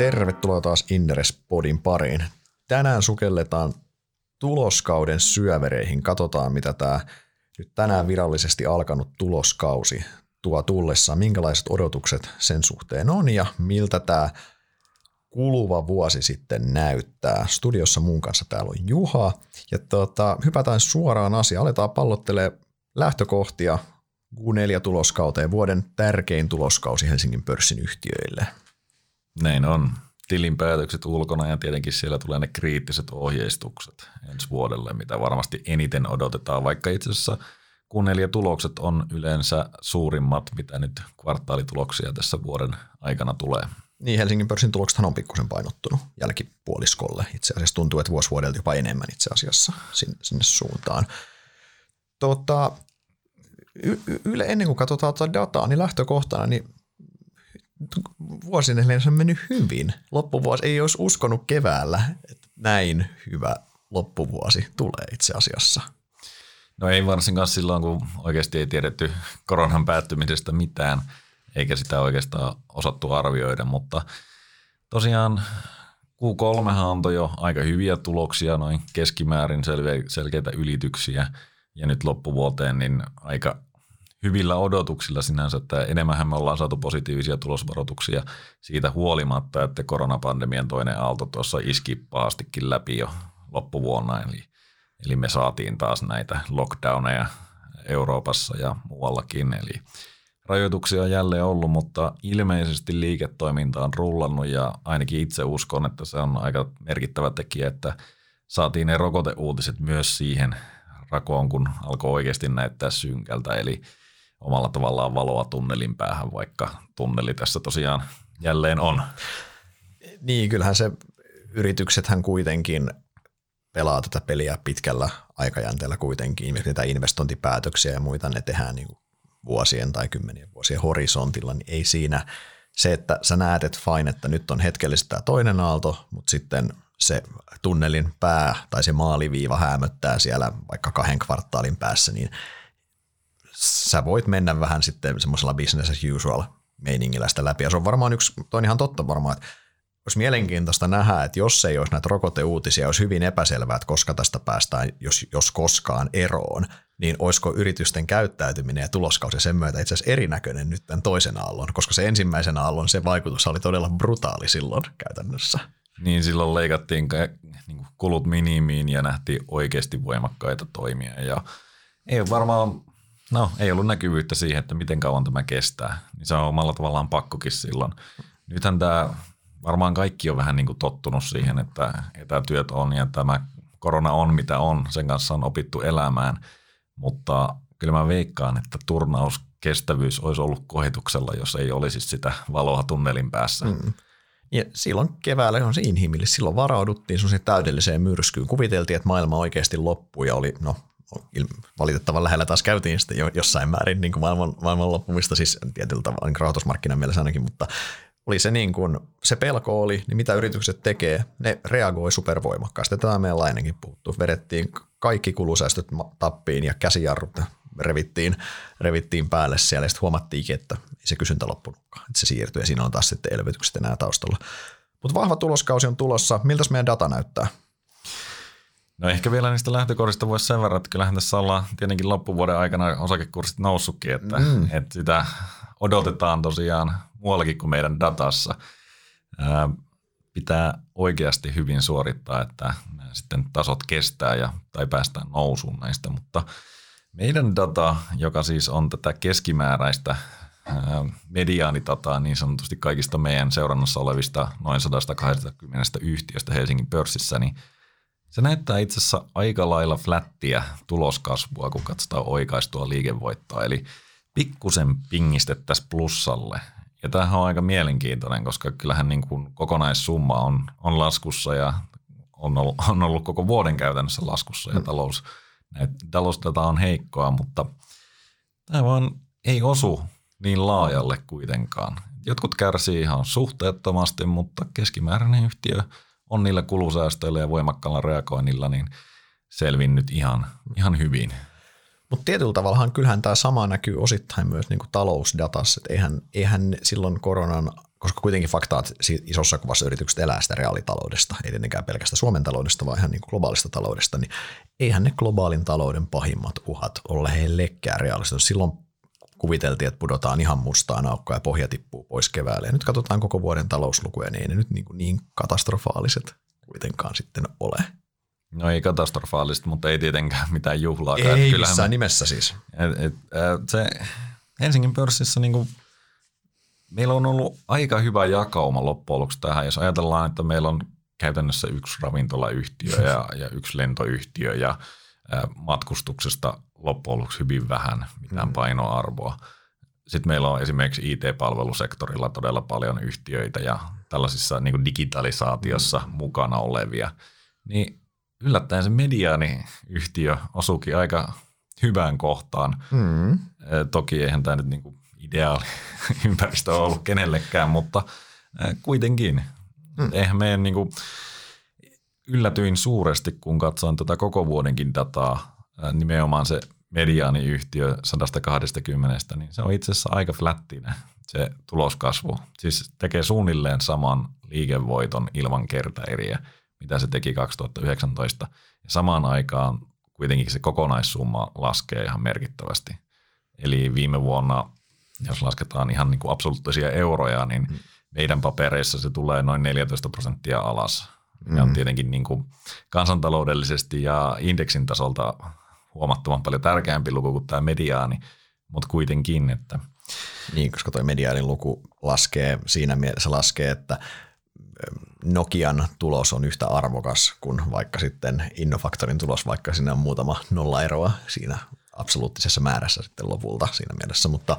Tervetuloa taas Inneres-podin pariin. Tänään sukelletaan tuloskauden syövereihin. Katsotaan, mitä tämä nyt tänään virallisesti alkanut tuloskausi tuo tullessaan, minkälaiset odotukset sen suhteen on ja miltä tämä kuluva vuosi sitten näyttää. Studiossa mun kanssa täällä on Juha ja tota, hypätään suoraan asiaan. Aletaan pallottelee lähtökohtia Q4-tuloskauteen, vuoden tärkein tuloskausi Helsingin pörssin yhtiöille. Näin on. Tilinpäätökset ulkona ja tietenkin siellä tulee ne kriittiset ohjeistukset ensi vuodelle, mitä varmasti eniten odotetaan, vaikka itse asiassa tulokset on yleensä suurimmat, mitä nyt kvartaalituloksia tässä vuoden aikana tulee. Niin, Helsingin pörssin tuloksethan on pikkusen painottunut jälkipuoliskolle. Itse asiassa tuntuu, että vuosi vuodelta jopa enemmän itse asiassa sinne, sinne suuntaan. Tota, yle, ennen kuin katsotaan tuota dataa, niin lähtökohtana niin vuosi on mennyt hyvin. Loppuvuosi ei olisi uskonut keväällä, että näin hyvä loppuvuosi tulee itse asiassa. No ei varsinkaan silloin, kun oikeasti ei tiedetty koronan päättymisestä mitään, eikä sitä oikeastaan osattu arvioida, mutta tosiaan Q3 antoi jo aika hyviä tuloksia, noin keskimäärin selkeitä ylityksiä, ja nyt loppuvuoteen niin aika hyvillä odotuksilla sinänsä, että enemmän me ollaan saatu positiivisia tulosvaroituksia siitä huolimatta, että koronapandemian toinen aalto tuossa iski paastikin läpi jo loppuvuonna, eli, eli me saatiin taas näitä lockdowneja Euroopassa ja muuallakin, eli rajoituksia on jälleen ollut, mutta ilmeisesti liiketoiminta on rullannut ja ainakin itse uskon, että se on aika merkittävä tekijä, että saatiin ne rokoteuutiset myös siihen rakoon, kun alkoi oikeasti näyttää synkältä, eli omalla tavallaan valoa tunnelin päähän, vaikka tunneli tässä tosiaan jälleen on. Niin, kyllähän se yrityksethän kuitenkin pelaa tätä peliä pitkällä aikajänteellä kuitenkin. Mitä investointipäätöksiä ja muita ne tehdään niin vuosien tai kymmenien vuosien horisontilla, niin ei siinä se, että sä näet, että fine, että nyt on hetkellisesti tämä toinen aalto, mutta sitten se tunnelin pää tai se maaliviiva hämöttää siellä vaikka kahden kvartaalin päässä, niin sä voit mennä vähän sitten semmoisella business as usual meiningillä sitä läpi. Ja se on varmaan yksi, toi on ihan totta varmaan, että olisi mielenkiintoista nähdä, että jos ei olisi näitä rokoteuutisia, olisi hyvin epäselvää, että koska tästä päästään, jos, jos koskaan eroon, niin olisiko yritysten käyttäytyminen ja tuloskausi sen myötä itse asiassa erinäköinen nyt tämän toisen aallon, koska se ensimmäisen aallon se vaikutus oli todella brutaali silloin käytännössä. Niin silloin leikattiin niin kulut minimiin ja nähtiin oikeasti voimakkaita toimia ja ei varmaan No, ei ollut näkyvyyttä siihen, että miten kauan tämä kestää. Niin se on omalla tavallaan pakkokin silloin. Nythän tämä, varmaan kaikki on vähän niin kuin tottunut siihen, että etätyöt on ja tämä korona on mitä on. Sen kanssa on opittu elämään. Mutta kyllä mä veikkaan, että turnauskestävyys olisi ollut kohituksella, jos ei olisi sitä valoa tunnelin päässä. Mm. Ja silloin keväällä on se inhimillistä. Silloin varauduttiin täydelliseen myrskyyn. Kuviteltiin, että maailma oikeasti loppui ja oli, no valitettavan lähellä taas käytiin sitten jo jossain määrin niin kuin maailman, maailman loppumista, siis tietyllä tavalla niin rahoitusmarkkinan mielessä ainakin, mutta oli se niin kuin, se pelko oli, niin mitä yritykset tekee, ne reagoi supervoimakkaasti. Tämä meidän lainenkin puuttuu. Vedettiin kaikki kulusäästöt tappiin ja käsijarrut revittiin, revittiin päälle siellä ja sitten huomattiinkin, että ei se kysyntä loppunutkaan. Että se siirtyi ja siinä on taas sitten elvytykset enää taustalla. Mutta vahva tuloskausi on tulossa. Miltä meidän data näyttää? No ehkä vielä niistä lähtökohdista voisi sen verran, että kyllähän tässä ollaan tietenkin loppuvuoden aikana osakekurssit noussutkin, että, mm. että sitä odotetaan tosiaan muuallakin kuin meidän datassa. Ää, pitää oikeasti hyvin suorittaa, että nämä sitten tasot kestää ja, tai päästään nousuun näistä, mutta meidän data, joka siis on tätä keskimääräistä mediaanidataa niin sanotusti kaikista meidän seurannassa olevista noin 120 yhtiöstä Helsingin pörssissä, niin – se näyttää itse asiassa aika lailla flättiä tuloskasvua, kun katsotaan oikaistua liikevoittoa. Eli pikkusen pingistettäisiin plussalle. Ja tämähän on aika mielenkiintoinen, koska kyllähän niin kuin kokonaissumma on, on laskussa ja on ollut, on ollut koko vuoden käytännössä laskussa ja mm. talous, talousdata on heikkoa, mutta tämä vaan ei osu niin laajalle kuitenkaan. Jotkut kärsii ihan suhteettomasti, mutta keskimääräinen yhtiö – on niillä kulusäästöillä ja voimakkaalla reagoinnilla niin selvinnyt ihan, ihan hyvin. Mutta tietyllä tavallahan kyllähän tämä sama näkyy osittain myös niin kuin talousdatassa, että eihän, eihän silloin koronan koska kuitenkin fakta, että isossa kuvassa yritykset elää sitä reaalitaloudesta, ei tietenkään pelkästään Suomen taloudesta, vaan ihan niin kuin globaalista taloudesta, niin eihän ne globaalin talouden pahimmat uhat ole lähellekään reaalista. Silloin kuviteltiin, että pudotaan ihan mustaan aukkoon ja pohja tippuu pois keväällä. Ja nyt katsotaan koko vuoden talouslukuja, niin ei ne nyt niin, niin katastrofaaliset kuitenkaan sitten ole. No ei katastrofaalista, mutta ei tietenkään mitään juhlaa. Ei missään me, nimessä siis. Et, et, et, se Helsingin pörssissä niin kuin, meillä on ollut aika hyvä jakauma loppujen lopuksi tähän. Jos ajatellaan, että meillä on käytännössä yksi ravintolayhtiö ja, ja yksi lentoyhtiö ja ä, matkustuksesta loppujen lopuksi hyvin vähän mitään mm. painoarvoa. Sitten meillä on esimerkiksi IT-palvelusektorilla todella paljon yhtiöitä ja tällaisissa niin kuin digitalisaatiossa mm. mukana olevia. Niin yllättäen se mediaaniyhtiö osuukin aika hyvään kohtaan. Mm. Toki eihän tämä nyt niin kuin ideaali ympäristö ole ollut kenellekään, mutta kuitenkin. Mm. Eihän meidän niin kuin, yllätyin suuresti, kun katsoin tätä koko vuodenkin dataa, nimenomaan se mediaaniyhtiö 120, niin se on itse asiassa aika flättinen se tuloskasvu. Siis tekee suunnilleen saman liikevoiton ilman kertaeriä, mitä se teki 2019. Ja samaan aikaan kuitenkin se kokonaissumma laskee ihan merkittävästi. Eli viime vuonna, jos lasketaan ihan niin kuin absoluuttisia euroja, niin mm. meidän papereissa se tulee noin 14 prosenttia alas. Mm. Ja on tietenkin niin kuin kansantaloudellisesti ja indeksin tasolta huomattavan paljon tärkeämpi luku kuin tämä mediaani, mutta kuitenkin, että – niin, koska tuo mediaanin luku laskee, siinä mielessä laskee, että Nokian tulos on yhtä arvokas kuin vaikka sitten Innofactorin tulos, vaikka siinä on muutama nolla eroa siinä absoluuttisessa määrässä sitten lopulta siinä mielessä, mutta,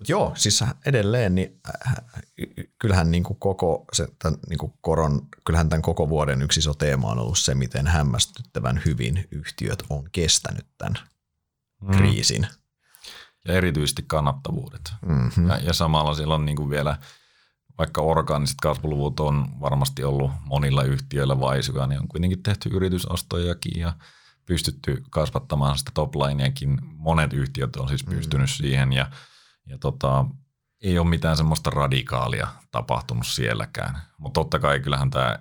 mutta joo, siis edelleen, niin äh, kyllähän niin kuin koko se, tämän, niin kuin koron, kyllähän tämän koko vuoden yksi iso teema on ollut se, miten hämmästyttävän hyvin yhtiöt on kestänyt tämän mm. kriisin ja erityisesti kannattavuudet. Mm-hmm. Ja, ja samalla siellä on niin kuin vielä, vaikka orgaaniset kasvuluvut on varmasti ollut monilla yhtiöillä vaisuja, niin on kuitenkin tehty yritysostojakin ja pystytty kasvattamaan sitä toplineakin. Monet yhtiöt on siis pystynyt mm. siihen ja, ja tota, ei ole mitään semmoista radikaalia tapahtunut sielläkään. Mutta totta kai kyllähän tämä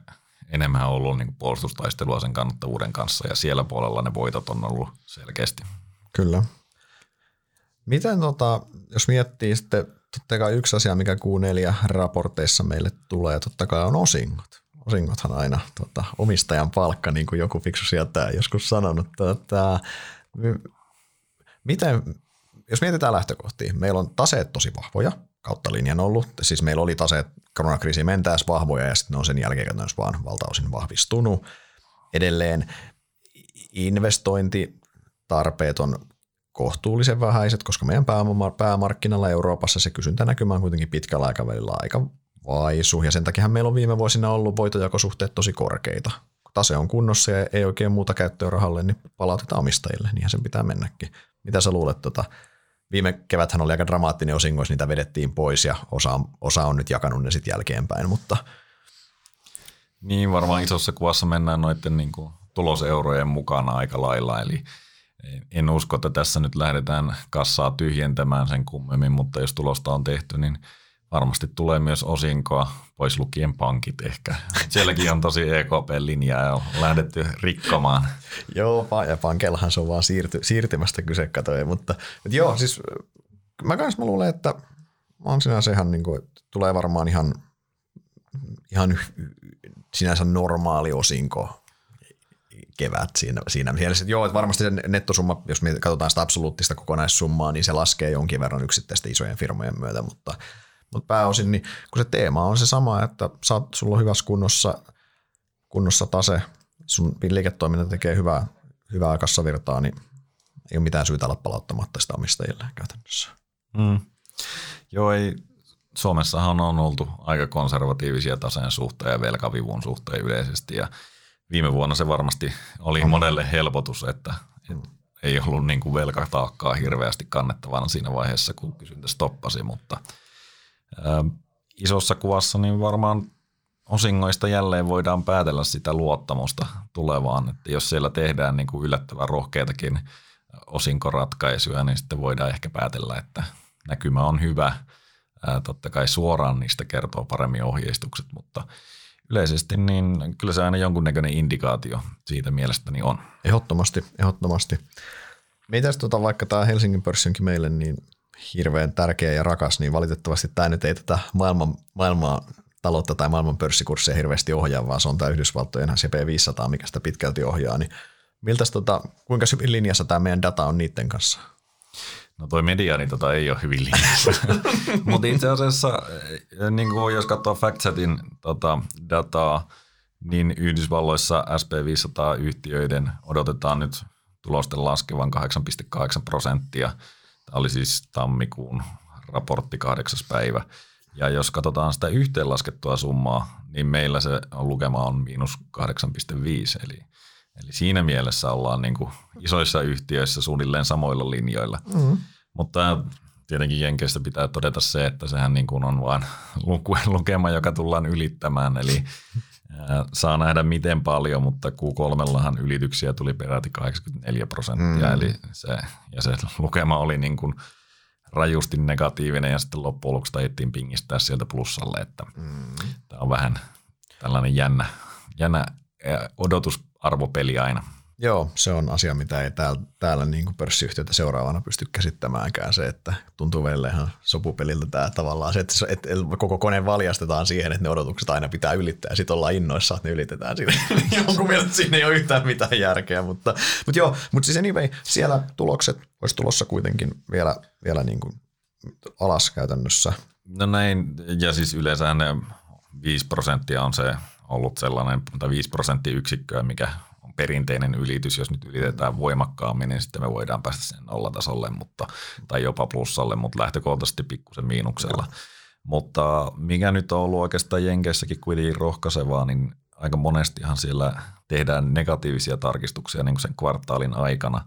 enemmän on ollut niin puolustustaistelua sen kannattavuuden kanssa ja siellä puolella ne voitot on ollut selkeästi. Kyllä. Miten tota, jos miettii sitten, totta kai yksi asia, mikä Q4-raporteissa meille tulee, totta kai on osingot. Osingothan aina tota, omistajan palkka, niin kuin joku fiksu sieltä joskus sanonut. Tota, miten, jos mietitään lähtökohtia, meillä on taseet tosi vahvoja, kautta linjan ollut. Siis meillä oli taseet koronakriisiin mentäessä vahvoja ja sitten ne on sen jälkeen vaan valtaosin vahvistunut. Edelleen investointitarpeet on kohtuullisen vähäiset, koska meidän päämarkkinalla Euroopassa se näkymä on kuitenkin pitkällä aikavälillä aika vaisu, ja sen takia meillä on viime vuosina ollut voitojakosuhteet tosi korkeita. Kun tase on kunnossa ja ei oikein muuta käyttöä rahalle, niin palautetaan omistajille, niinhän sen pitää mennäkin. Mitä sä luulet, tota, viime keväthän oli aika dramaattinen osingoissa, niitä vedettiin pois ja osa, osa on nyt jakanut ne sitten jälkeenpäin, mutta niin, varmaan isossa kuvassa mennään noiden niin kuin tuloseurojen mukana aika lailla, eli en usko, että tässä nyt lähdetään kassaa tyhjentämään sen kummemmin, mutta jos tulosta on tehty, niin varmasti tulee myös osinkoa, pois lukien pankit ehkä. Sielläkin on tosi EKP-linjaa ja on lähdetty rikkomaan. joo, ja pankellahan se on vaan siirty, siirtymästä kyse katoja, mutta, mutta joo, siis mä kanssa mä luulen, että on sinänsä ihan niin kuin, tulee varmaan ihan, ihan sinänsä normaali osinko kevät siinä, siinä mielessä. Että joo, että varmasti se nettosumma, jos me katsotaan sitä absoluuttista kokonaissummaa, niin se laskee jonkin verran yksittäisten isojen firmojen myötä, mutta, mutta pääosin, niin kun se teema on se sama, että saat, sulla on hyvässä kunnossa, kunnossa tase, sun liiketoiminta tekee hyvää, hyvää kassavirtaa, niin ei ole mitään syytä olla palauttamatta sitä omistajille käytännössä. Mm. Joo, ei, Suomessahan on oltu aika konservatiivisia taseen suhteen ja velkavivun suhteen yleisesti ja viime vuonna se varmasti oli monelle helpotus, että, että ei ollut niin kuin velkataakkaa hirveästi kannettavana siinä vaiheessa, kun kysyntä stoppasi, mutta isossa kuvassa niin varmaan osingoista jälleen voidaan päätellä sitä luottamusta tulevaan, että jos siellä tehdään niin kuin yllättävän rohkeitakin osinkoratkaisuja, niin sitten voidaan ehkä päätellä, että näkymä on hyvä. totta kai suoraan niistä kertoo paremmin ohjeistukset, mutta yleisesti niin kyllä se aina jonkunnäköinen indikaatio siitä mielestäni on. Ehdottomasti, ehdottomasti. Mitäs tota, vaikka tämä Helsingin pörssi onkin meille niin hirveän tärkeä ja rakas, niin valitettavasti tämä nyt ei tätä maailman, maailmaa taloutta tai maailman pörssikursseja hirveästi ohjaa, vaan se on tämä Yhdysvaltojen CP500, mikä sitä pitkälti ohjaa. Niin miltä tota, kuinka hyvin linjassa tämä meidän data on niiden kanssa? No toi mediaani tota ei ole hyvin linjassa. Mutta itse asiassa, eh, niin kuin jos katsoo FactSetin tota, dataa, niin Yhdysvalloissa SP500-yhtiöiden odotetaan nyt tulosten laskevan 8,8 prosenttia. Tämä oli siis tammikuun raportti kahdeksas päivä. Ja jos katsotaan sitä yhteenlaskettua summaa, niin meillä se lukema on miinus 8,5, eli, eli siinä mielessä ollaan niin kuin isoissa yhtiöissä suunnilleen samoilla linjoilla. Mm-hmm. Mutta tietenkin Jenkeistä pitää todeta se, että sehän niin kuin on vain lukema, joka tullaan ylittämään, eli saa nähdä miten paljon, mutta Q3 ylityksiä tuli peräti 84 prosenttia, mm. eli se, ja se lukema oli niin kuin – rajusti negatiivinen ja sitten loppujen lopuksi taidettiin pingistää sieltä plussalle, että mm. tämä on vähän tällainen jännä, jännä odotusarvopeli aina. Joo, se on asia, mitä ei täällä, täällä niin kuin pörssiyhtiötä seuraavana pysty käsittämäänkään se, että tuntuu meille ihan sopupeliltä tämä tavallaan se, että, että koko kone valjastetaan siihen, että ne odotukset aina pitää ylittää ja sitten ollaan innoissa, että ne ylitetään siinä. Jonkun mielestä siinä ei ole yhtään mitään järkeä, mutta, mutta joo, mutta siis anyway, siellä tulokset olisi tulossa kuitenkin vielä, vielä niin kuin alas käytännössä. No näin, ja siis yleensä ne 5 prosenttia on se ollut sellainen, tai 5 prosenttia yksikköä, mikä perinteinen ylitys, jos nyt ylitetään voimakkaammin, niin sitten me voidaan päästä sen nollatasolle mutta, tai jopa plussalle, mutta lähtökohtaisesti pikkusen miinuksella. Joo. Mutta mikä nyt on ollut oikeastaan Jenkeissäkin kuitenkin rohkaisevaa, niin aika monestihan siellä tehdään negatiivisia tarkistuksia niin kuin sen kvartaalin aikana.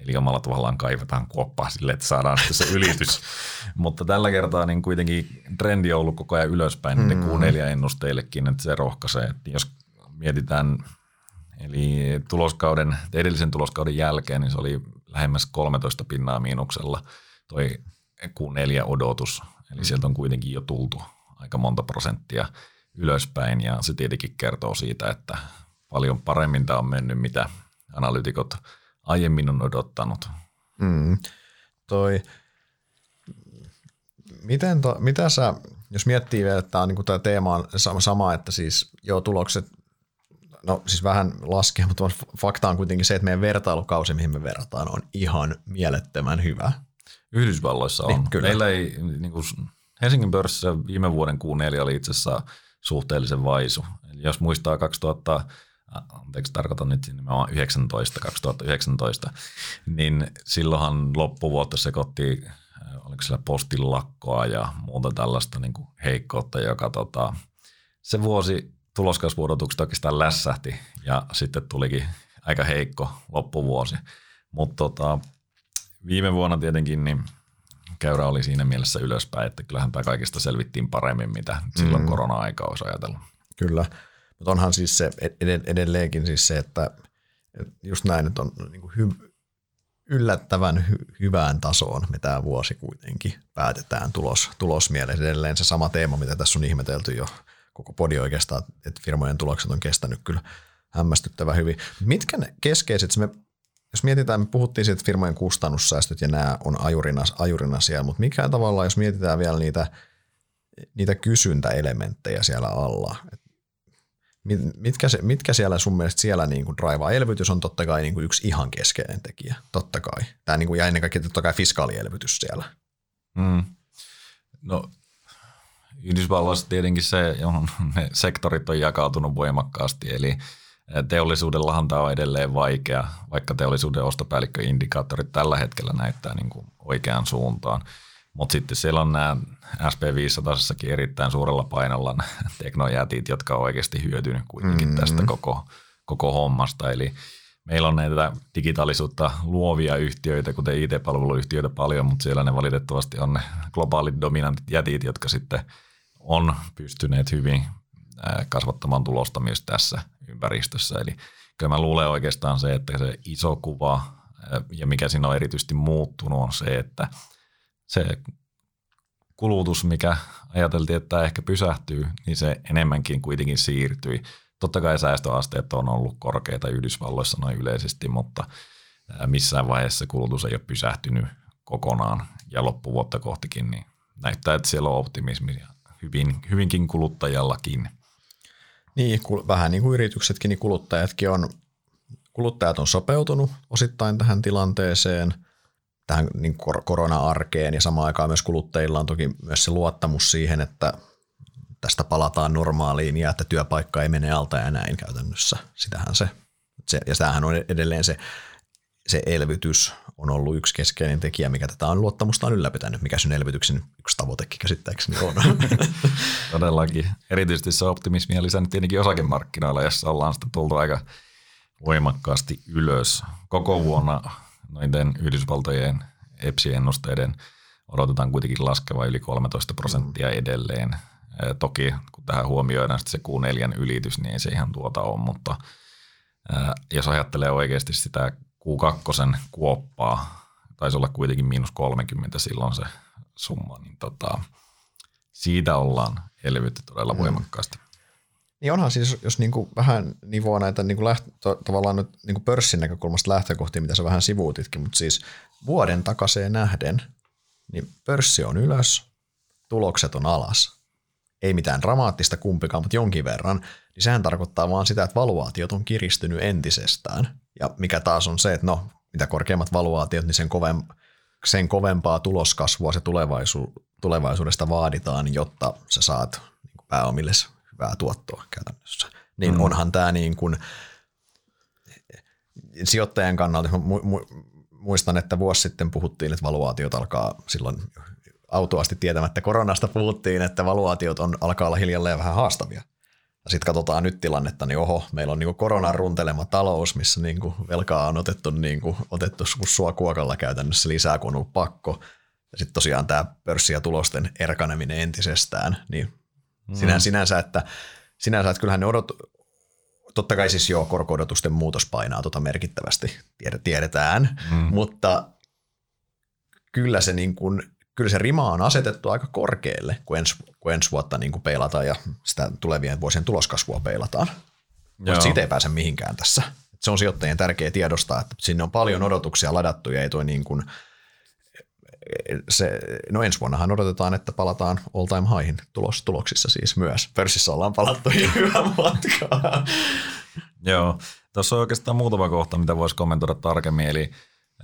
Eli omalla tavallaan kaivetaan kuoppaa sille, että saadaan sitten se ylitys. Mutta tällä kertaa niin kuitenkin trendi on ollut koko ajan ylöspäin mm. Q4-ennusteillekin, että se rohkaisee. Että jos mietitään Eli tuloskauden, edellisen tuloskauden jälkeen niin se oli lähemmäs 13 pinnaa miinuksella toi Q4-odotus. Eli mm. sieltä on kuitenkin jo tultu aika monta prosenttia ylöspäin ja se tietenkin kertoo siitä, että paljon paremmin tämä on mennyt, mitä analytikot aiemmin on odottanut. Mm. Toi, miten to, mitä sä, jos miettii vielä, että tämä, niin tämä teema on sama, että siis joo, tulokset no siis vähän laskea, mutta fakta on kuitenkin se, että meidän vertailukausi, mihin me verrataan, on ihan mielettömän hyvä. Yhdysvalloissa on. Niin, kyllä. Meillä ei, niin kuin Helsingin pörssissä viime vuoden Q4 oli itse asiassa suhteellisen vaisu. Eli jos muistaa 2000, anteeksi tarkoitan nyt nimenomaan 19, 2019, niin silloinhan loppuvuotta sekoitti, oliko siellä postin lakkoa ja muuta tällaista niin kuin heikkoutta, joka tota, se vuosi tuloskasvuodotukset oikeastaan lässähti ja sitten tulikin aika heikko loppuvuosi. Mutta tota, viime vuonna tietenkin niin käyrä oli siinä mielessä ylöspäin, että kyllähän tämä kaikista selvittiin paremmin, mitä silloin mm. korona-aika olisi ajatellut. Kyllä, mutta onhan siis se edelleenkin siis se, että just näin, että on niin kuin hy- yllättävän hy- hyvään tasoon me tämä vuosi kuitenkin päätetään tulos, tulosmielessä. Edelleen se sama teema, mitä tässä on ihmetelty jo koko podi oikeastaan, että firmojen tulokset on kestänyt kyllä hämmästyttävän hyvin. Mitkä ne keskeiset, me, jos mietitään, me puhuttiin siitä, että firmojen kustannussäästöt ja nämä on ajurina, ajurina siellä, mutta mikä tavalla, jos mietitään vielä niitä, niitä kysyntäelementtejä siellä alla, mitkä, se, mitkä siellä sun mielestä siellä niin kuin draivaa? Elvytys on totta kai niin kuin yksi ihan keskeinen tekijä, totta kai. Tämä niin kuin, ja ennen kaikkea totta kai fiskaalielvytys siellä. Mm. No Yhdysvalloissa tietenkin se, johon ne sektorit on jakautunut voimakkaasti, eli teollisuudellahan tämä on edelleen vaikea, vaikka teollisuuden ostopäällikköindikaattorit tällä hetkellä näyttää niin kuin oikeaan suuntaan. Mutta sitten siellä on nämä SP500 erittäin suurella painolla teknojätit, jotka on oikeasti hyötynyt kuitenkin mm-hmm. tästä koko, koko hommasta. Eli meillä on näitä digitaalisuutta luovia yhtiöitä, kuten IT-palveluyhtiöitä paljon, mutta siellä ne valitettavasti on ne globaalit dominantit jätit, jotka sitten – on pystyneet hyvin kasvattamaan tulosta myös tässä ympäristössä. Eli kyllä mä luulen oikeastaan se, että se iso kuva ja mikä siinä on erityisesti muuttunut on se, että se kulutus, mikä ajateltiin, että ehkä pysähtyy, niin se enemmänkin kuitenkin siirtyi. Totta kai säästöasteet on ollut korkeita Yhdysvalloissa noin yleisesti, mutta missään vaiheessa kulutus ei ole pysähtynyt kokonaan ja loppuvuotta kohtikin, niin näyttää, että siellä on optimismia hyvin, hyvinkin kuluttajallakin. Niin, vähän niin kuin yrityksetkin, niin kuluttajatkin on, kuluttajat on sopeutunut osittain tähän tilanteeseen, tähän niin korona-arkeen ja samaan aikaan myös kuluttajilla on toki myös se luottamus siihen, että tästä palataan normaaliin ja että työpaikka ei mene alta ja näin käytännössä. Sitähän se, se ja tämähän on edelleen se, se elvytys on ollut yksi keskeinen tekijä, mikä tätä on luottamusta on ylläpitänyt, mikä sen elvytyksen yksi tavoitekin käsittääkseni on. Todellakin. Erityisesti se optimismia lisännyt tietenkin osakemarkkinoilla, jossa ollaan sitten tultu aika voimakkaasti ylös. Koko vuonna noiden Yhdysvaltojen EPSI-ennusteiden odotetaan kuitenkin laskeva yli 13 prosenttia edelleen. Toki kun tähän huomioidaan se Q4 ylitys, niin ei se ihan tuota ole, mutta jos ajattelee oikeasti sitä Q2 kuoppaa, taisi olla kuitenkin miinus 30 silloin se summa, niin tota, siitä ollaan elvytty todella mm. voimakkaasti. Niin onhan siis, jos niinku vähän nivoo näitä niinku läht, to, tavallaan nyt niinku pörssin näkökulmasta lähtökohtia, mitä sä vähän sivuutitkin, mutta siis vuoden takaisin nähden, niin pörssi on ylös, tulokset on alas. Ei mitään dramaattista kumpikaan, mutta jonkin verran. Niin sehän tarkoittaa vaan sitä, että valuaatiot on kiristynyt entisestään. Ja mikä taas on se, että no, mitä korkeammat valuaatiot, niin sen, kovem, sen kovempaa tuloskasvua se tulevaisu, tulevaisuudesta vaaditaan, jotta sä saat niin pääomille hyvää tuottoa käytännössä. Niin mm. onhan tämä niin kuin, sijoittajan kannalta, muistan, että vuosi sitten puhuttiin, että valuaatiot alkaa silloin autuasti tietämättä koronasta puhuttiin, että valuaatiot on, alkaa olla hiljalleen vähän haastavia. Ja sitten katsotaan nyt tilannetta, niin oho, meillä on niinku koronan runtelema talous, missä niinku velkaa on otettu, niinku, otettu sua kuokalla käytännössä lisää, kun on ollut pakko. Ja sitten tosiaan tämä pörssi- ja tulosten erkaneminen entisestään, niin mm. sinä, sinänsä, että, sinänsä, että kyllähän ne odot, totta kai siis joo, korko-odotusten muutos painaa tota merkittävästi, tiedetään, mm. mutta kyllä se niin kuin kyllä se rima on asetettu aika korkealle, kun ensi, kun ensi vuotta niin kuin peilataan ja sitä tulevien vuosien tuloskasvua peilataan. Mutta siitä ei pääse mihinkään tässä. Se on sijoittajien tärkeä tiedostaa, että sinne on paljon odotuksia ladattu ja ei toi niin kuin, se, no ensi vuonnahan odotetaan, että palataan all time highhin tulos, tuloksissa siis myös. Pörssissä ollaan palattu jo hyvän matkaa. Joo, tuossa on oikeastaan muutama kohta, mitä voisi kommentoida tarkemmin. Eli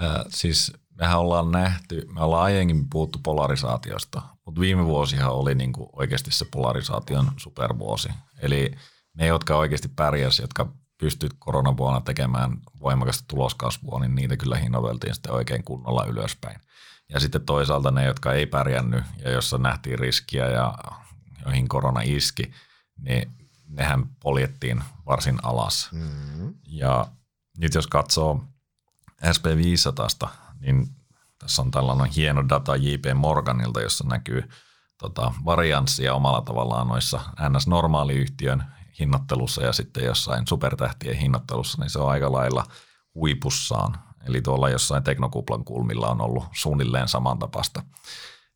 äh, siis mehän ollaan nähty, me ollaan aiemmin puhuttu polarisaatiosta, mutta viime vuosihan oli niin kuin oikeasti se polarisaation supervuosi. Eli ne, jotka oikeasti pärjäsivät, jotka pystyivät koronavuonna tekemään voimakasta tuloskasvua, niin niitä kyllä hinnoiteltiin sitten oikein kunnolla ylöspäin. Ja sitten toisaalta ne, jotka ei pärjännyt ja jossa nähtiin riskiä ja joihin korona iski, niin nehän poljettiin varsin alas. Mm-hmm. Ja nyt jos katsoo SP500, niin tässä on tällainen hieno data JP Morganilta, jossa näkyy tota, varianssia omalla tavallaan noissa NS-normaaliyhtiön hinnoittelussa ja sitten jossain supertähtien hinnoittelussa, niin se on aika lailla huipussaan. Eli tuolla jossain teknokuplan kulmilla on ollut suunnilleen samantapasta.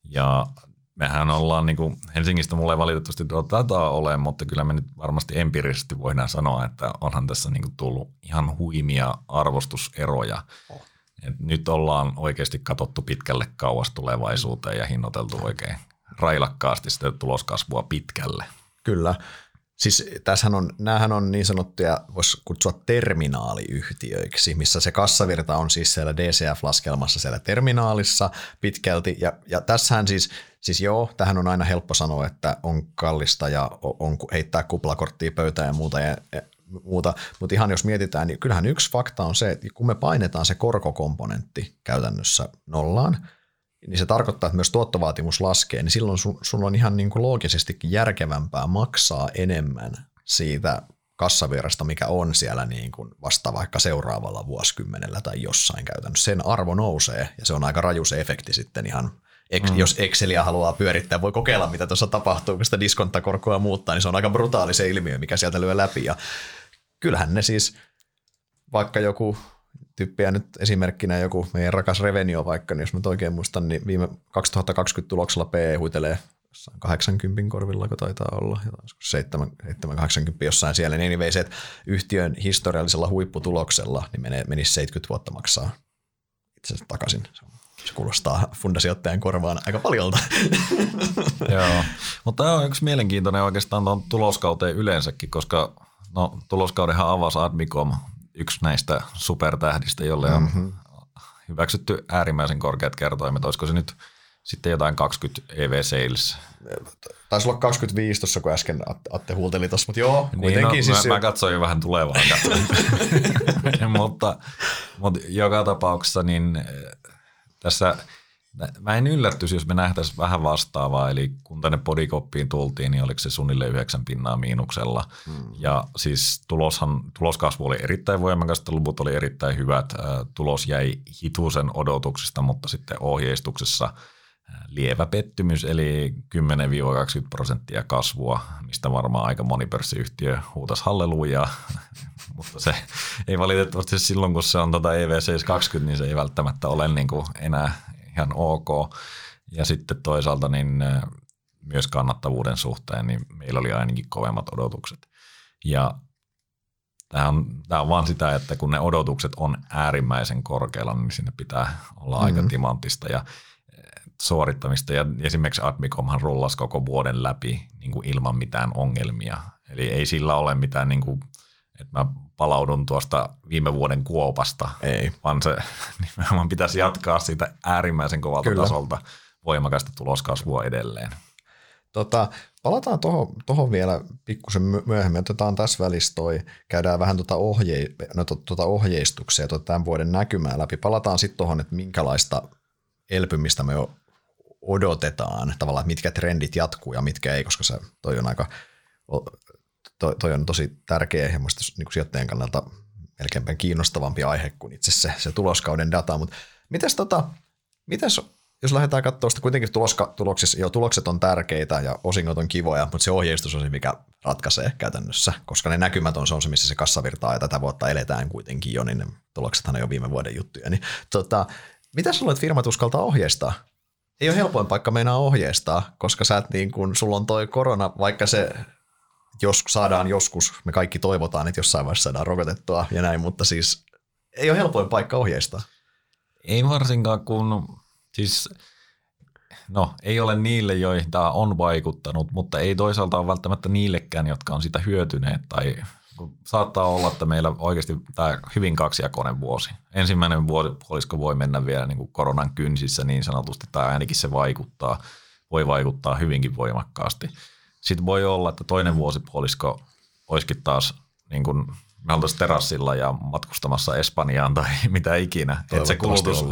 Ja mehän ollaan, niin kuin, Helsingistä mulle ei valitettavasti tuota dataa ole, mutta kyllä me nyt varmasti empiirisesti voidaan sanoa, että onhan tässä niin kuin tullut ihan huimia arvostuseroja. Oh. Et nyt ollaan oikeasti katsottu pitkälle kauas tulevaisuuteen ja hinnoiteltu oikein railakkaasti sitä tuloskasvua pitkälle. Kyllä. Siis tässähän on, näähän on niin sanottuja, voisi kutsua terminaaliyhtiöiksi, missä se kassavirta on siis siellä DCF-laskelmassa siellä terminaalissa pitkälti. Ja, ja tässähän siis, siis joo, tähän on aina helppo sanoa, että on kallista ja on heittää kuplakorttia pöytään ja muuta. Ja, muuta, mutta ihan jos mietitään, niin kyllähän yksi fakta on se, että kun me painetaan se korkokomponentti käytännössä nollaan, niin se tarkoittaa, että myös tuottovaatimus laskee, niin silloin sun, sun on ihan niin kuin loogisestikin järkevämpää maksaa enemmän siitä kassavirrasta, mikä on siellä niin kuin vasta vaikka seuraavalla vuosikymmenellä tai jossain käytännössä. Sen arvo nousee ja se on aika raju se efekti sitten ihan mm. jos Excelia haluaa pyörittää, voi kokeilla, mitä tuossa tapahtuu, kun sitä diskonttakorkoa muuttaa, niin se on aika brutaali se ilmiö, mikä sieltä lyö läpi. Ja kyllähän ne siis, vaikka joku tyyppiä nyt esimerkkinä joku meidän rakas Revenio vaikka, niin jos mä oikein muistan, niin viime 2020 tuloksella PE huitelee jossain 80 korvilla, kun taitaa olla, 7-80 jossain siellä, niin anyway, se, että yhtiön historiallisella huipputuloksella niin menee, menisi 70 vuotta maksaa itsensä takaisin. Se kuulostaa fundasijoittajan korvaan aika paljolta. Joo, mutta tämä on yksi mielenkiintoinen oikeastaan tuon tuloskauteen yleensäkin, koska no, tuloskaudenhan avasi Admicom, yksi näistä supertähdistä, jolle on mm-hmm. hyväksytty äärimmäisen korkeat kertoimet. Olisiko se nyt sitten jotain 20 EV Sales. Taisi olla 25 tuossa, kun äsken Atte huulteli tuossa, mutta joo, niin, kuitenkin. Niin, no, siis mä, mä katsoin jo vähän tulevaa. mutta, mutta joka tapauksessa niin eh, tässä Mä en yllättyisi, jos me nähtäisiin vähän vastaavaa, eli kun tänne podikoppiin tultiin, niin oliko se suunnilleen 9 pinnaa miinuksella. Hmm. Ja siis tuloshan, tuloskasvu oli erittäin voimakasta, luvut oli erittäin hyvät, tulos jäi hitusen odotuksista, mutta sitten ohjeistuksessa – lievä pettymys, eli 10-20 prosenttia kasvua, mistä varmaan aika moni pörssiyhtiö huutas hallelujaa, mutta se ei valitettavasti silloin, kun se on tuota EV720, niin se ei välttämättä ole niin kuin enää ihan ok. Ja sitten toisaalta niin myös kannattavuuden suhteen, niin meillä oli ainakin kovemmat odotukset. Ja Tämä on, tämä on vaan sitä, että kun ne odotukset on äärimmäisen korkealla, niin sinne pitää olla mm-hmm. aika timantista. Ja suorittamista ja esimerkiksi Admicomhan rullasi koko vuoden läpi niin kuin ilman mitään ongelmia. Eli ei sillä ole mitään, niin kuin, että mä palaudun tuosta viime vuoden kuopasta, ei. vaan se nimenomaan pitäisi jatkaa siitä äärimmäisen kovalta Kyllä. tasolta voimakasta tuloskasvua edelleen. Tota, palataan tuohon toho vielä pikkusen myöhemmin. Otetaan tässä välissä toi, käydään vähän tuota, ohje, no, tuota ohjeistuksia, tuota tämän vuoden näkymää läpi. Palataan sitten tuohon, että minkälaista elpymistä me odotetaan, tavallaan, että mitkä trendit jatkuu ja mitkä ei, koska se toi on aika, toi, toi on tosi tärkeä ja muista niin sijoittajien kannalta melkeinpä kiinnostavampi aihe kuin itse se, se tuloskauden data, mutta mitäs, tota, mitäs jos lähdetään katsoa sitä kuitenkin tuloska, tuloksissa, jo tulokset on tärkeitä ja osingot on kivoja, mutta se ohjeistus on se, mikä ratkaisee käytännössä, koska ne näkymät on se, on se missä se kassavirtaa ja tätä vuotta eletään kuitenkin jo, niin ne tuloksethan on jo viime vuoden juttuja. Niin, tota, mitä sä luulet, firmat uskaltaa ohjeistaa ei ole helpoin paikka meinaa ohjeistaa, koska sä et niin kun, sulla on toi korona, vaikka se jos saadaan joskus, me kaikki toivotaan, että jossain vaiheessa saadaan rokotettua ja näin, mutta siis ei ole helpoin paikka ohjeistaa. Ei varsinkaan, kun siis no ei ole niille, joihin tämä on vaikuttanut, mutta ei toisaalta ole välttämättä niillekään, jotka on sitä hyötyneet tai saattaa olla, että meillä oikeasti tämä hyvin kaksijakoinen vuosi. Ensimmäinen vuosi, puolisko voi mennä vielä niin kuin koronan kynsissä niin sanotusti, tai ainakin se vaikuttaa, voi vaikuttaa hyvinkin voimakkaasti. Sitten voi olla, että toinen vuosipuolisko olisikin taas niin kuin me oltaisiin terassilla ja matkustamassa Espanjaan tai mitä ikinä, että se kulutus,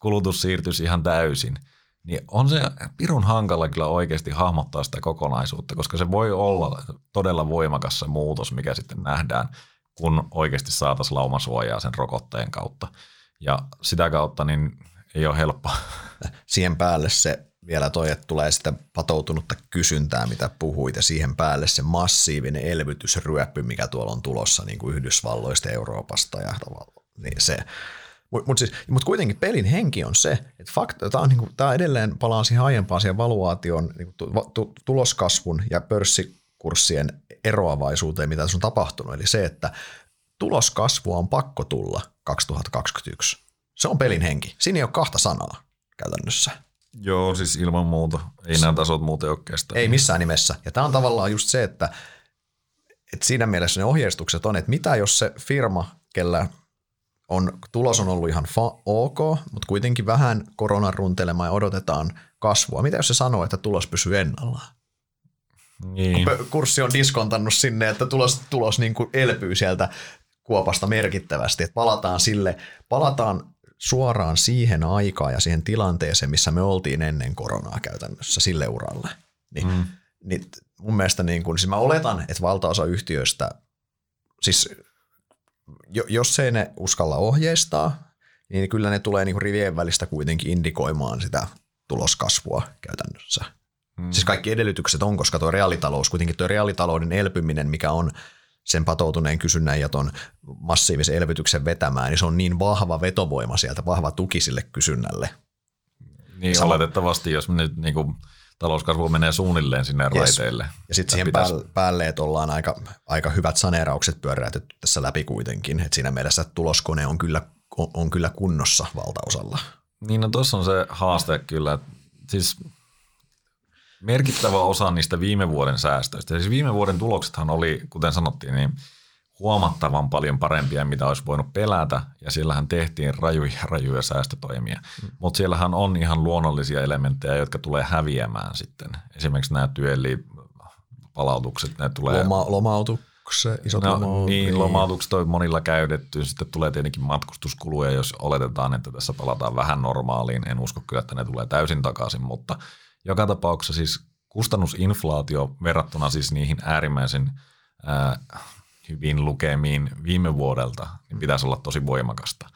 kulutus siirtyisi ihan täysin – niin on se pirun hankala kyllä oikeasti hahmottaa sitä kokonaisuutta, koska se voi olla todella voimakas se muutos, mikä sitten nähdään, kun oikeasti saataisiin laumasuojaa sen rokotteen kautta. Ja sitä kautta niin ei ole helppo. Siihen päälle se vielä toi, että tulee sitä patoutunutta kysyntää, mitä puhuit, ja siihen päälle se massiivinen elvytysryöppy, mikä tuolla on tulossa niin kuin Yhdysvalloista, Euroopasta ja niin se, mutta mut siis, mut kuitenkin pelin henki on se, että fakta, tämä, niinku, edelleen palaa siihen aiempaan siihen valuaation, niinku, tuloskasvun ja pörssikurssien eroavaisuuteen, mitä tässä on tapahtunut. Eli se, että tuloskasvua on pakko tulla 2021. Se on pelin henki. Siinä ei ole kahta sanaa käytännössä. Joo, siis ilman muuta. Ei nämä tasot muuten ole kestä. Ei missään nimessä. Ja tämä on tavallaan just se, että, että siinä mielessä ne ohjeistukset on, että mitä jos se firma, kellä on, tulos on ollut ihan fa- ok, mutta kuitenkin vähän koronan runtelema ja odotetaan kasvua. Mitä jos se sanoo, että tulos pysyy ennallaan? Niin. Kurssi on diskontannut sinne, että tulos, tulos niin kuin elpyy sieltä kuopasta merkittävästi. Että palataan sille, palataan suoraan siihen aikaan ja siihen tilanteeseen, missä me oltiin ennen koronaa käytännössä sille uralle. Niin, mm. niin mun mielestä niin kun, siis mä oletan, että valtaosa yhtiöistä, siis jos ei ne uskalla ohjeistaa, niin kyllä ne tulee niin rivien välistä kuitenkin indikoimaan sitä tuloskasvua käytännössä. Hmm. Siis kaikki edellytykset on, koska tuo reaalitalous, kuitenkin tuo reaalitalouden elpyminen, mikä on sen patoutuneen kysynnän ja ton massiivisen elvytyksen vetämään, niin se on niin vahva vetovoima sieltä, vahva tuki sille kysynnälle. Niin Sama... oletettavasti, jos nyt niin kuin talouskasvu menee suunnilleen sinne yes. raiteille. Ja sitten siihen pitäisi... päälle, että ollaan aika, aika hyvät saneeraukset pyöräytetty tässä läpi kuitenkin. Et siinä mielessä tuloskone on kyllä, on, on kyllä kunnossa valtaosalla. Niin no tuossa on se haaste kyllä. Siis merkittävä osa niistä viime vuoden säästöistä. Siis viime vuoden tuloksethan oli, kuten sanottiin, niin huomattavan paljon parempia, mitä olisi voinut pelätä, ja siellähän tehtiin rajuja, rajuja säästötoimia. Mm. Mutta siellähän on ihan luonnollisia elementtejä, jotka tulee häviämään sitten. Esimerkiksi nämä työli palautukset, ne tulee... Loma, lomautukset, isot no, lomautukset. Niin, lomautukset on monilla käytetty. Sitten tulee tietenkin matkustuskuluja, jos oletetaan, että tässä palataan vähän normaaliin. En usko kyllä, että ne tulee täysin takaisin, mutta joka tapauksessa siis kustannusinflaatio verrattuna siis niihin äärimmäisen ää, hyvin lukemiin viime vuodelta, niin pitäisi olla tosi voimakasta.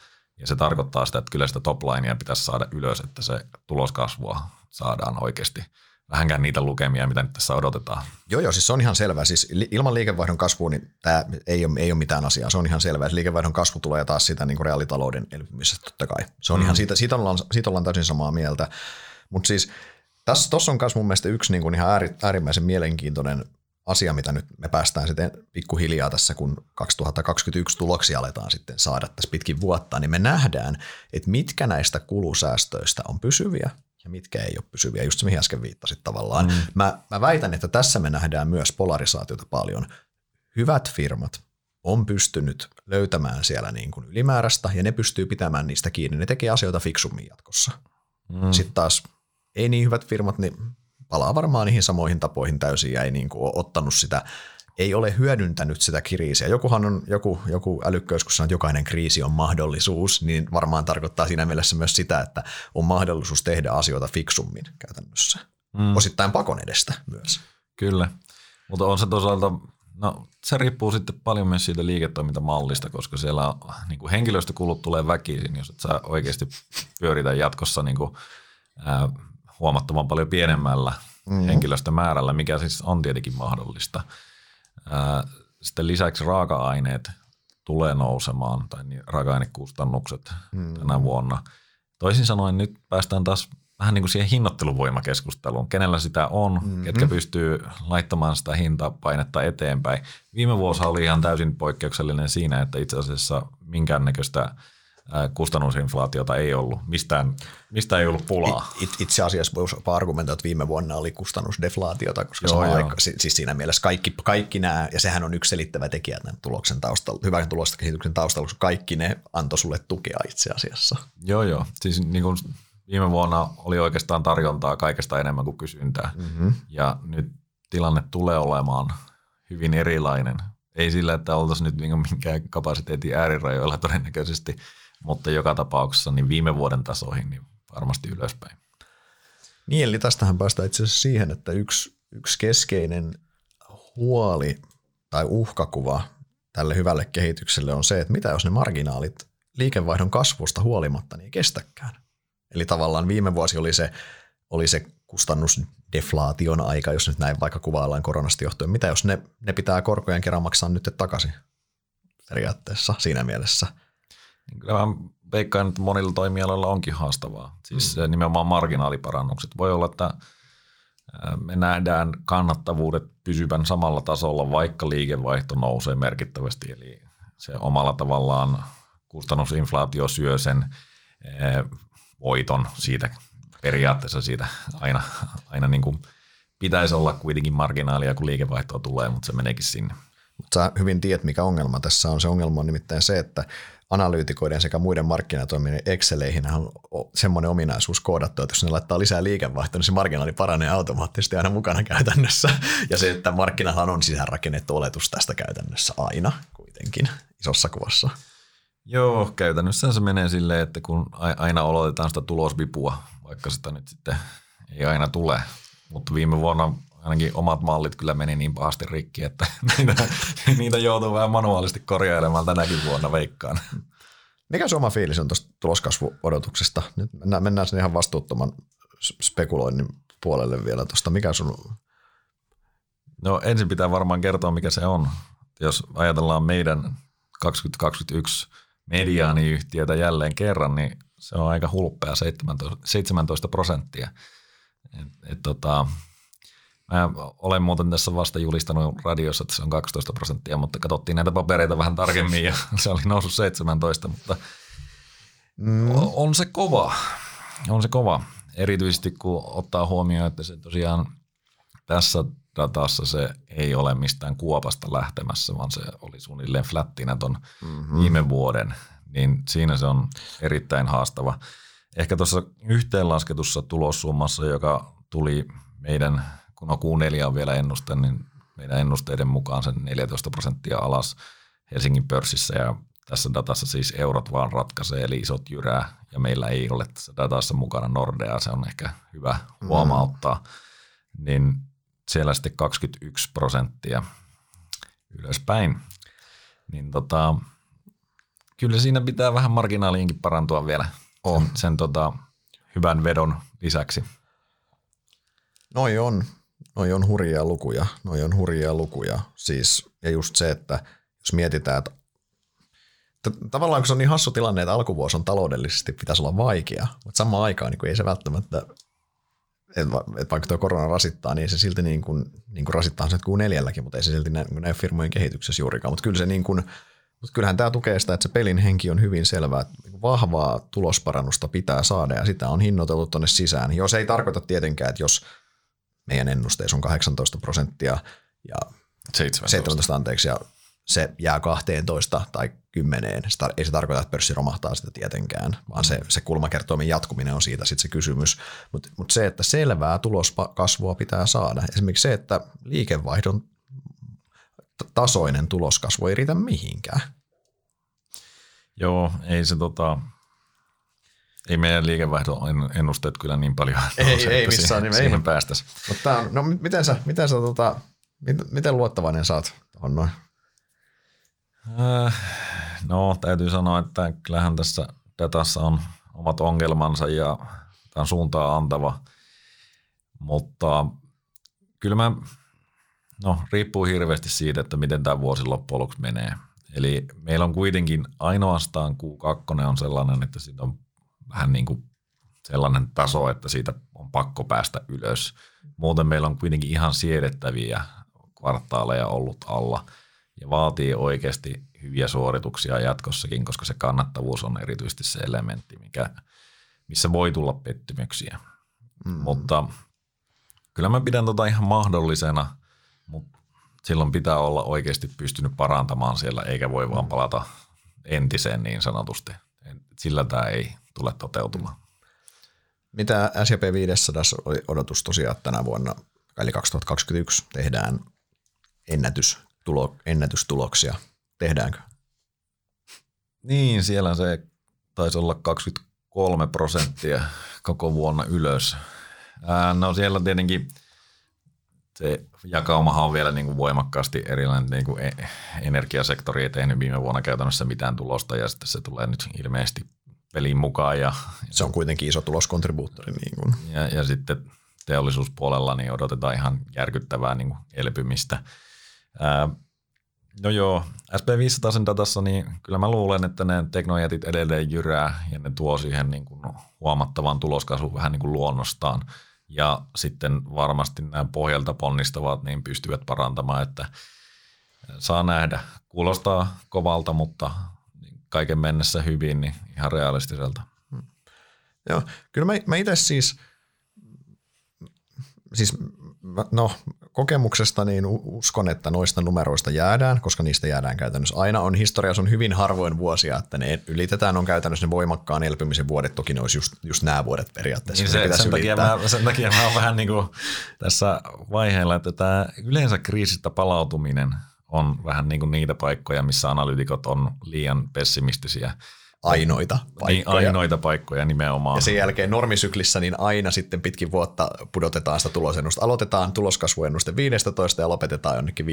Ja se tarkoittaa sitä, että kyllä sitä toplinea pitäisi saada ylös, että se tuloskasvua saadaan oikeasti vähänkään niitä lukemia, mitä nyt tässä odotetaan. Joo, joo, siis se on ihan selvää. Siis ilman liikevaihdon kasvua niin tämä ei ole, ei ole mitään asiaa. Se on ihan selvää. liikevaihdon kasvu tulee taas siitä niin kuin reaalitalouden elpymisestä totta kai. Se on mm. ihan siitä, siitä, ollaan, siitä ollaan täysin samaa mieltä. Mutta siis Tuossa on myös mun mielestä yksi niin kuin ihan äärimmäisen mielenkiintoinen asia, mitä nyt me päästään sitten pikkuhiljaa tässä, kun 2021 tuloksia aletaan sitten saada tässä pitkin vuotta, niin me nähdään, että mitkä näistä kulusäästöistä on pysyviä ja mitkä ei ole pysyviä, just se mihin äsken viittasit tavallaan. Mm. Mä, mä väitän, että tässä me nähdään myös polarisaatiota paljon. Hyvät firmat on pystynyt löytämään siellä niin kuin ylimääräistä ja ne pystyy pitämään niistä kiinni. Ne tekee asioita fiksummin jatkossa. Mm. Sitten taas ei niin hyvät firmat, niin palaa varmaan niihin samoihin tapoihin täysin ja ei niin kuin ole ottanut sitä, ei ole hyödyntänyt sitä kriisiä. Jokuhan on, joku, joku älykköys, kun sanoo, että jokainen kriisi on mahdollisuus, niin varmaan tarkoittaa siinä mielessä myös sitä, että on mahdollisuus tehdä asioita fiksummin käytännössä. Mm. Osittain pakon edestä myös. Kyllä, mutta on se toisaalta, no se riippuu sitten paljon myös siitä liiketoimintamallista, koska siellä niin kuin henkilöstökulut tulee väkisin, jos et sä oikeasti pyöritä jatkossa niin kuin, ää, huomattavan paljon pienemmällä mm. henkilöstömäärällä, mikä siis on tietenkin mahdollista. Sitten lisäksi raaka-aineet tulee nousemaan, tai niin raaka-ainekustannukset mm. tänä vuonna. Toisin sanoen nyt päästään taas vähän niin kuin siihen hinnoitteluvoimakeskusteluun. Kenellä sitä on, mm-hmm. ketkä pystyy laittamaan sitä hintapainetta eteenpäin. Viime vuosi oli ihan täysin poikkeuksellinen siinä, että itse asiassa minkäännäköistä kustannusinflaatiota ei ollut. Mistään, mistä ei ollut pulaa. It, itse asiassa voisi argumentoida, että viime vuonna oli kustannusdeflaatiota, koska joo, joo. Aika, siis siinä mielessä kaikki, kaikki nämä, ja sehän on yksi selittävä tekijä tämän tuloksen taustalla, hyvän kehityksen taustalla, koska kaikki ne antoi sulle tukea itse asiassa. Joo, joo. Siis niin kuin viime vuonna oli oikeastaan tarjontaa kaikesta enemmän kuin kysyntää, mm-hmm. ja nyt tilanne tulee olemaan hyvin erilainen. Ei sillä, että oltaisiin nyt niin minkään kapasiteetin äärirajoilla todennäköisesti – mutta joka tapauksessa niin viime vuoden tasoihin niin varmasti ylöspäin. Niin, eli tästähän päästään itse asiassa siihen, että yksi, yksi keskeinen huoli tai uhkakuva tälle hyvälle kehitykselle on se, että mitä jos ne marginaalit liikevaihdon kasvusta huolimatta niin ei kestäkään. Eli tavallaan viime vuosi oli se, oli se kustannusdeflaation aika, jos nyt näin vaikka kuvaillaan koronasta johtuen. Mitä jos ne, ne pitää korkojen kerran maksaa nyt takaisin periaatteessa siinä mielessä – niin kyllä mä veikkaan, että monilla toimialoilla onkin haastavaa. Siis mm. nimenomaan marginaaliparannukset. Voi olla, että me nähdään kannattavuudet pysyvän samalla tasolla, vaikka liikevaihto nousee merkittävästi. Eli se omalla tavallaan kustannusinflaatio syö sen voiton siitä periaatteessa siitä aina, aina niin kuin pitäisi olla kuitenkin marginaalia, kun liikevaihtoa tulee, mutta se meneekin sinne. Mutta sä hyvin tiedät, mikä ongelma tässä on. Se ongelma on nimittäin se, että analyytikoiden sekä muiden markkinatoimien Exceleihin on semmoinen ominaisuus koodattu, että jos ne laittaa lisää liikevaihtoa, niin se marginaali paranee automaattisesti aina mukana käytännössä. Ja se, että markkinahan on sisäänrakennettu oletus tästä käytännössä aina kuitenkin isossa kuvassa. Joo, käytännössä se menee silleen, että kun aina olotetaan sitä tulosvipua, vaikka sitä nyt sitten ei aina tule. Mutta viime vuonna ainakin omat mallit kyllä meni niin pahasti rikki, että niitä, niitä joutuu vähän manuaalisesti korjailemaan tänäkin vuonna veikkaan. Mikä sun oma fiilis on tuosta tuloskasvuodotuksesta? Nyt mennään, mennään sen ihan vastuuttoman spekuloinnin puolelle vielä tuosta. Mikä sun... No ensin pitää varmaan kertoa, mikä se on. jos ajatellaan meidän 2021 mediaaniyhtiötä jälleen kerran, niin se on aika hulppea 17, 17 prosenttia. Et, et tota, mä olen muuten tässä vasta julistanut radiossa, että se on 12 prosenttia, mutta katsottiin näitä papereita vähän tarkemmin ja se oli noussut 17, mutta mm. on se kova. On se kova, erityisesti kun ottaa huomioon, että se tosiaan tässä datassa se ei ole mistään kuopasta lähtemässä, vaan se oli suunnilleen flättinä ton mm-hmm. viime vuoden, niin siinä se on erittäin haastava. Ehkä tuossa yhteenlasketussa tulossummassa, joka tuli meidän, kun Q4 on vielä ennuste, niin meidän ennusteiden mukaan sen 14 prosenttia alas Helsingin pörssissä ja tässä datassa siis eurot vaan ratkaisee, eli isot jyrää, ja meillä ei ole tässä datassa mukana Nordea, se on ehkä hyvä huomauttaa, mm. niin siellä sitten 21 prosenttia ylöspäin. Niin tota, kyllä siinä pitää vähän marginaaliinkin parantua vielä oh. sen, sen tota, hyvän vedon lisäksi. Noi on, noi on hurjia lukuja, noi on hurjia lukuja. Siis, ja just se, että jos mietitään, että tavallaan kun se on niin hassu tilanne, että alkuvuosi on taloudellisesti pitäisi olla vaikea, mutta samaan aikaan niin ei se välttämättä että vaikka tuo korona rasittaa, niin se silti niin kuin, niin kuin rasittaa se q 4 mutta ei se silti näy, näy firmojen kehityksessä juurikaan. Mutta kyllä se niin kuin, mutta kyllähän tämä tukee sitä, että se pelin henki on hyvin selvää, että niinku vahvaa tulosparannusta pitää saada ja sitä on hinnoiteltu tuonne sisään. Jos ei tarkoita tietenkään, että jos meidän ennusteessa on 18 prosenttia ja 17, 17 anteeksi ja se jää 12 tai 10. ei se tarkoita, että pörssi romahtaa sitä tietenkään, vaan se, se kulmakertoimen jatkuminen on siitä sitten se kysymys. Mutta mut se, että selvää tuloskasvua pitää saada. Esimerkiksi se, että liikevaihdon tasoinen tuloskasvu ei riitä mihinkään. Joo, ei se tota, ei meidän liikevaihdon ennusteet kyllä niin paljon ei, nouse, ei missään siihen, siihen päästäisi. Mutta no miten sä, miten sä tota, miten luottavainen saat tuohon noin? Äh, no, täytyy sanoa, että kyllähän tässä datassa on omat ongelmansa ja tämä on suuntaa antava, mutta kyllä mä, no riippuu hirveästi siitä, että miten tämä vuosi loppujen lopuksi menee. Eli meillä on kuitenkin ainoastaan Q2 on sellainen, että siitä on vähän niin kuin sellainen taso, että siitä on pakko päästä ylös. Muuten meillä on kuitenkin ihan siedettäviä kvartaaleja ollut alla – ja vaatii oikeasti hyviä suorituksia jatkossakin, koska se kannattavuus on erityisesti se elementti, mikä, missä voi tulla pettymyksiä. Mm. Mutta kyllä mä pidän tota ihan mahdollisena, mutta silloin pitää olla oikeasti pystynyt parantamaan siellä, eikä voi vaan palata entiseen niin sanotusti. Sillä tämä ei tule toteutumaan. Mitä S&P 500 oli odotus tosiaan tänä vuonna, eli 2021 tehdään ennätys tulo, ennätystuloksia. Tehdäänkö? Niin, siellä se taisi olla 23 prosenttia koko vuonna ylös. No siellä tietenkin se jakaumahan on vielä niin kuin voimakkaasti erilainen. Niin kuin e- energiasektori ei tehnyt viime vuonna käytännössä mitään tulosta ja sitten se tulee nyt ilmeisesti peliin mukaan. Ja, se on kuitenkin iso tuloskontribuuttori. Niin kuin. Ja, ja sitten teollisuuspuolella niin odotetaan ihan järkyttävää niin kuin elpymistä. Ää, no joo, SP500 sen datassa, niin kyllä mä luulen, että ne teknojätit edelleen jyrää ja ne tuo siihen niin kuin huomattavan tuloskasvun vähän niin kuin luonnostaan. Ja sitten varmasti nämä pohjalta ponnistavat niin pystyvät parantamaan, että saa nähdä. Kuulostaa kovalta, mutta kaiken mennessä hyvin, niin ihan realistiselta. Hmm. Joo, kyllä mä, mä itse siis, siis no kokemuksesta niin uskon, että noista numeroista jäädään, koska niistä jäädään käytännössä aina. On historiassa on hyvin harvoin vuosia, että ne ylitetään, on käytännössä ne voimakkaan elpymisen vuodet, toki ne olisi just, just nämä vuodet periaatteessa. Niin se, sen, takia mä, sen takia mä oon vähän niin kuin tässä vaiheella, että tämä yleensä kriisistä palautuminen on vähän niin kuin niitä paikkoja, missä analytikot on liian pessimistisiä. Ainoita paikkoja. Niin, ainoita paikkoja nimenomaan. Ja sen jälkeen normisyklissä niin aina sitten pitkin vuotta pudotetaan sitä tulosennusta. Aloitetaan tuloskasvuennuste 15 ja lopetetaan jonnekin 5-7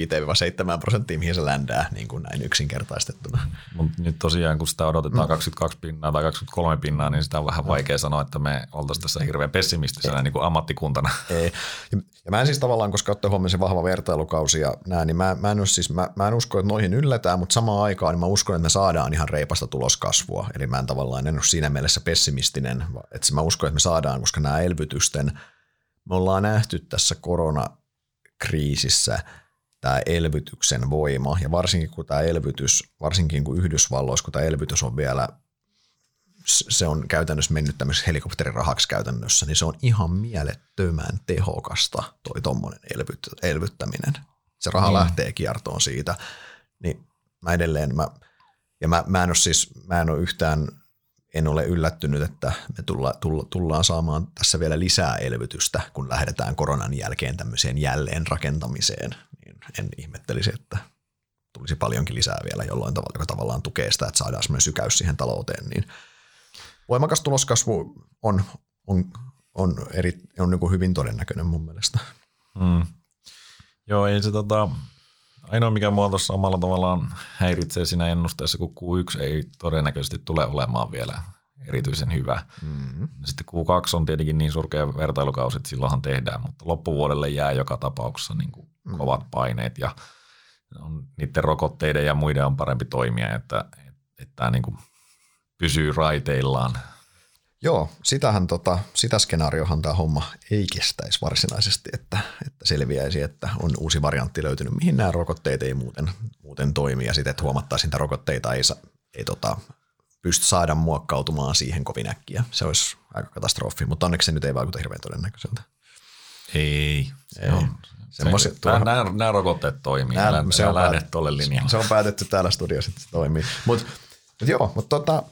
prosenttia, mihin se ländää niin kuin näin yksinkertaistettuna. Mutta nyt tosiaan, kun sitä odotetaan mm. 22 pinnaa tai 23 pinnaa, niin sitä on vähän vaikea sanoa, että me oltaisiin tässä hirveän pessimistisenä niin kuin ammattikuntana. Ei. Ja mä en siis tavallaan, koska ottaa huomioon se vahva vertailukausi ja nää, niin mä, mä, en siis, mä, mä en usko, että noihin yllätään, mutta samaan aikaan niin mä uskon, että me saadaan ihan reipasta tuloskasvua. Eli mä en tavallaan en ole siinä mielessä pessimistinen, että mä uskon, että me saadaan, koska nämä elvytysten, me ollaan nähty tässä koronakriisissä tämä elvytyksen voima, ja varsinkin kun tämä elvytys, varsinkin kun Yhdysvalloissa, kun tämä elvytys on vielä se on käytännössä mennyt tämmöisessä helikopterirahaksi käytännössä, niin se on ihan mielettömän tehokasta toi tuommoinen elvyt, elvyttäminen. Se raha mm. lähtee kiertoon siitä. Niin mä edelleen, mä, ja mä, mä en ole siis, mä en ole yhtään, en ole yllättynyt, että me tulla, tulla, tullaan saamaan tässä vielä lisää elvytystä, kun lähdetään koronan jälkeen tämmöiseen jälleen rakentamiseen. Niin en ihmettelisi, että tulisi paljonkin lisää vielä jollain tavalla, joka tavallaan tukee sitä, että saadaan semmoinen sykäys siihen talouteen, niin – voimakas tuloskasvu on, on, on, eri, on niin kuin hyvin todennäköinen mun mielestä. Mm. Joo, ei se tota, ainoa mikä mua tuossa omalla tavallaan häiritsee siinä ennusteessa, kun Q1 ei todennäköisesti tule olemaan vielä erityisen hyvä. Mm-hmm. Sitten Q2 on tietenkin niin surkea vertailukausi, että silloinhan tehdään, mutta loppuvuodelle jää joka tapauksessa niin kuin mm. kovat paineet ja on, niiden rokotteiden ja muiden on parempi toimia, että, että, että tämä niin kuin pysyy raiteillaan. Joo, sitähän tota, sitä skenaariohan tämä homma ei kestäisi varsinaisesti, että, että selviäisi, että on uusi variantti löytynyt, mihin nämä rokotteet ei muuten, muuten toimi ja sitten, että huomattaisiin, että rokotteita ei, ei tota, pysty saada muokkautumaan siihen kovin äkkiä. Se olisi aika katastrofi, mutta onneksi se nyt ei vaikuta hirveän todennäköiseltä. Ei. ei. No, se, tuohon, nämä, nämä, rokotteet toimii. Nämä, se, on päätetty, se on päätetty täällä studiossa, että se toimii. Mutta mut joo, mutta tota,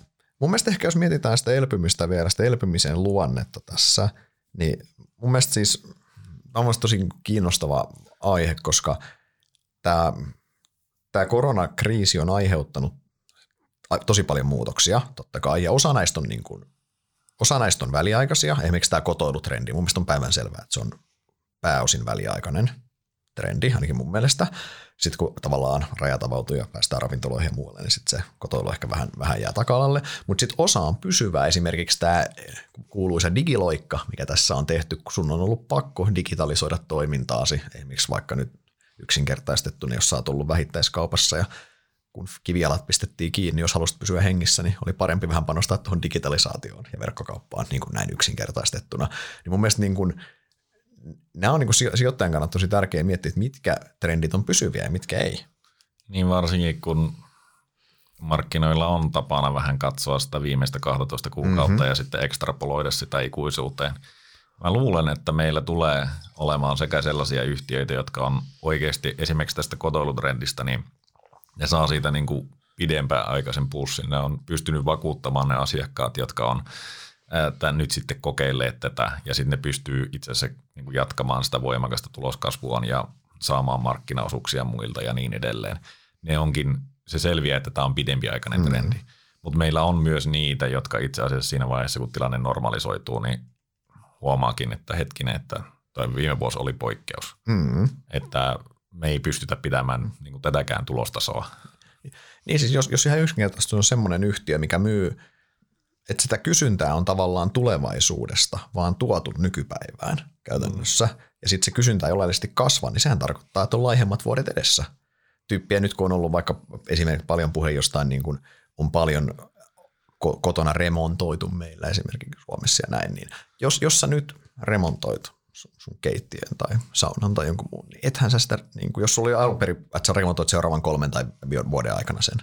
Mun mielestä ehkä jos mietitään sitä elpymistä vielä, sitä elpymisen luonnetta tässä, niin mun mielestä siis on tosi kiinnostava aihe, koska tämä, tämä koronakriisi on aiheuttanut tosi paljon muutoksia, totta kai, ja osa näistä on, niin kuin, osa näistä on väliaikaisia, esimerkiksi tämä kotoilutrendi, mun mielestä on päivänselvää, että se on pääosin väliaikainen trendi, ainakin mun mielestä sitten kun tavallaan rajat avautuu ja päästään ravintoloihin ja muualle, niin sitten se kotoilu ehkä vähän, vähän jää takalalle. Mutta sitten osa on pysyvä. Esimerkiksi tämä kuuluisa digiloikka, mikä tässä on tehty, kun sun on ollut pakko digitalisoida toimintaasi. Esimerkiksi vaikka nyt yksinkertaistettu, niin jos sä oot ollut vähittäiskaupassa ja kun kivialat pistettiin kiinni, jos halusit pysyä hengissä, niin oli parempi vähän panostaa tuohon digitalisaatioon ja verkkokauppaan niin kuin näin yksinkertaistettuna. Niin mun mielestä niin kuin nämä on niin sijoittajan kannalta tosi tärkeää miettiä, että mitkä trendit on pysyviä ja mitkä ei. Niin varsinkin kun markkinoilla on tapana vähän katsoa sitä viimeistä 12 kuukautta mm-hmm. ja sitten ekstrapoloida sitä ikuisuuteen. Mä luulen, että meillä tulee olemaan sekä sellaisia yhtiöitä, jotka on oikeasti esimerkiksi tästä kotoilutrendistä, niin ne saa siitä niin kuin pidempään aikaisen pussin. Ne on pystynyt vakuuttamaan ne asiakkaat, jotka on että nyt sitten kokeilleet tätä ja sitten ne pystyy itse asiassa niin kuin jatkamaan sitä voimakasta tuloskasvua ja saamaan markkinaosuuksia muilta ja niin edelleen. Ne onkin, se selviää, että tämä on pidempiaikainen mm. trendi. Mutta meillä on myös niitä, jotka itse asiassa siinä vaiheessa, kun tilanne normalisoituu, niin huomaakin, että hetkinen, että toi viime vuosi oli poikkeus. Mm. Että me ei pystytä pitämään niin kuin tätäkään tulostasoa. Niin siis jos, jos ihan yksinkertaisesti on semmoinen yhtiö, mikä myy – että sitä kysyntää on tavallaan tulevaisuudesta, vaan tuotu nykypäivään käytännössä. Mm. Ja sitten se kysyntä ei oleellisesti kasva, niin sehän tarkoittaa, että on laihemmat vuodet edessä. Tyyppiä nyt kun on ollut vaikka esimerkiksi paljon puhe jostain, niin kuin on paljon kotona remontoitu meillä esimerkiksi Suomessa ja näin, niin jos, jos sä nyt remontoit sun keittiön tai saunan tai jonkun muun, niin ethän sä sitä, niin kuin, jos sulla oli alun perin, että sä remontoit seuraavan kolmen tai vuoden aikana sen,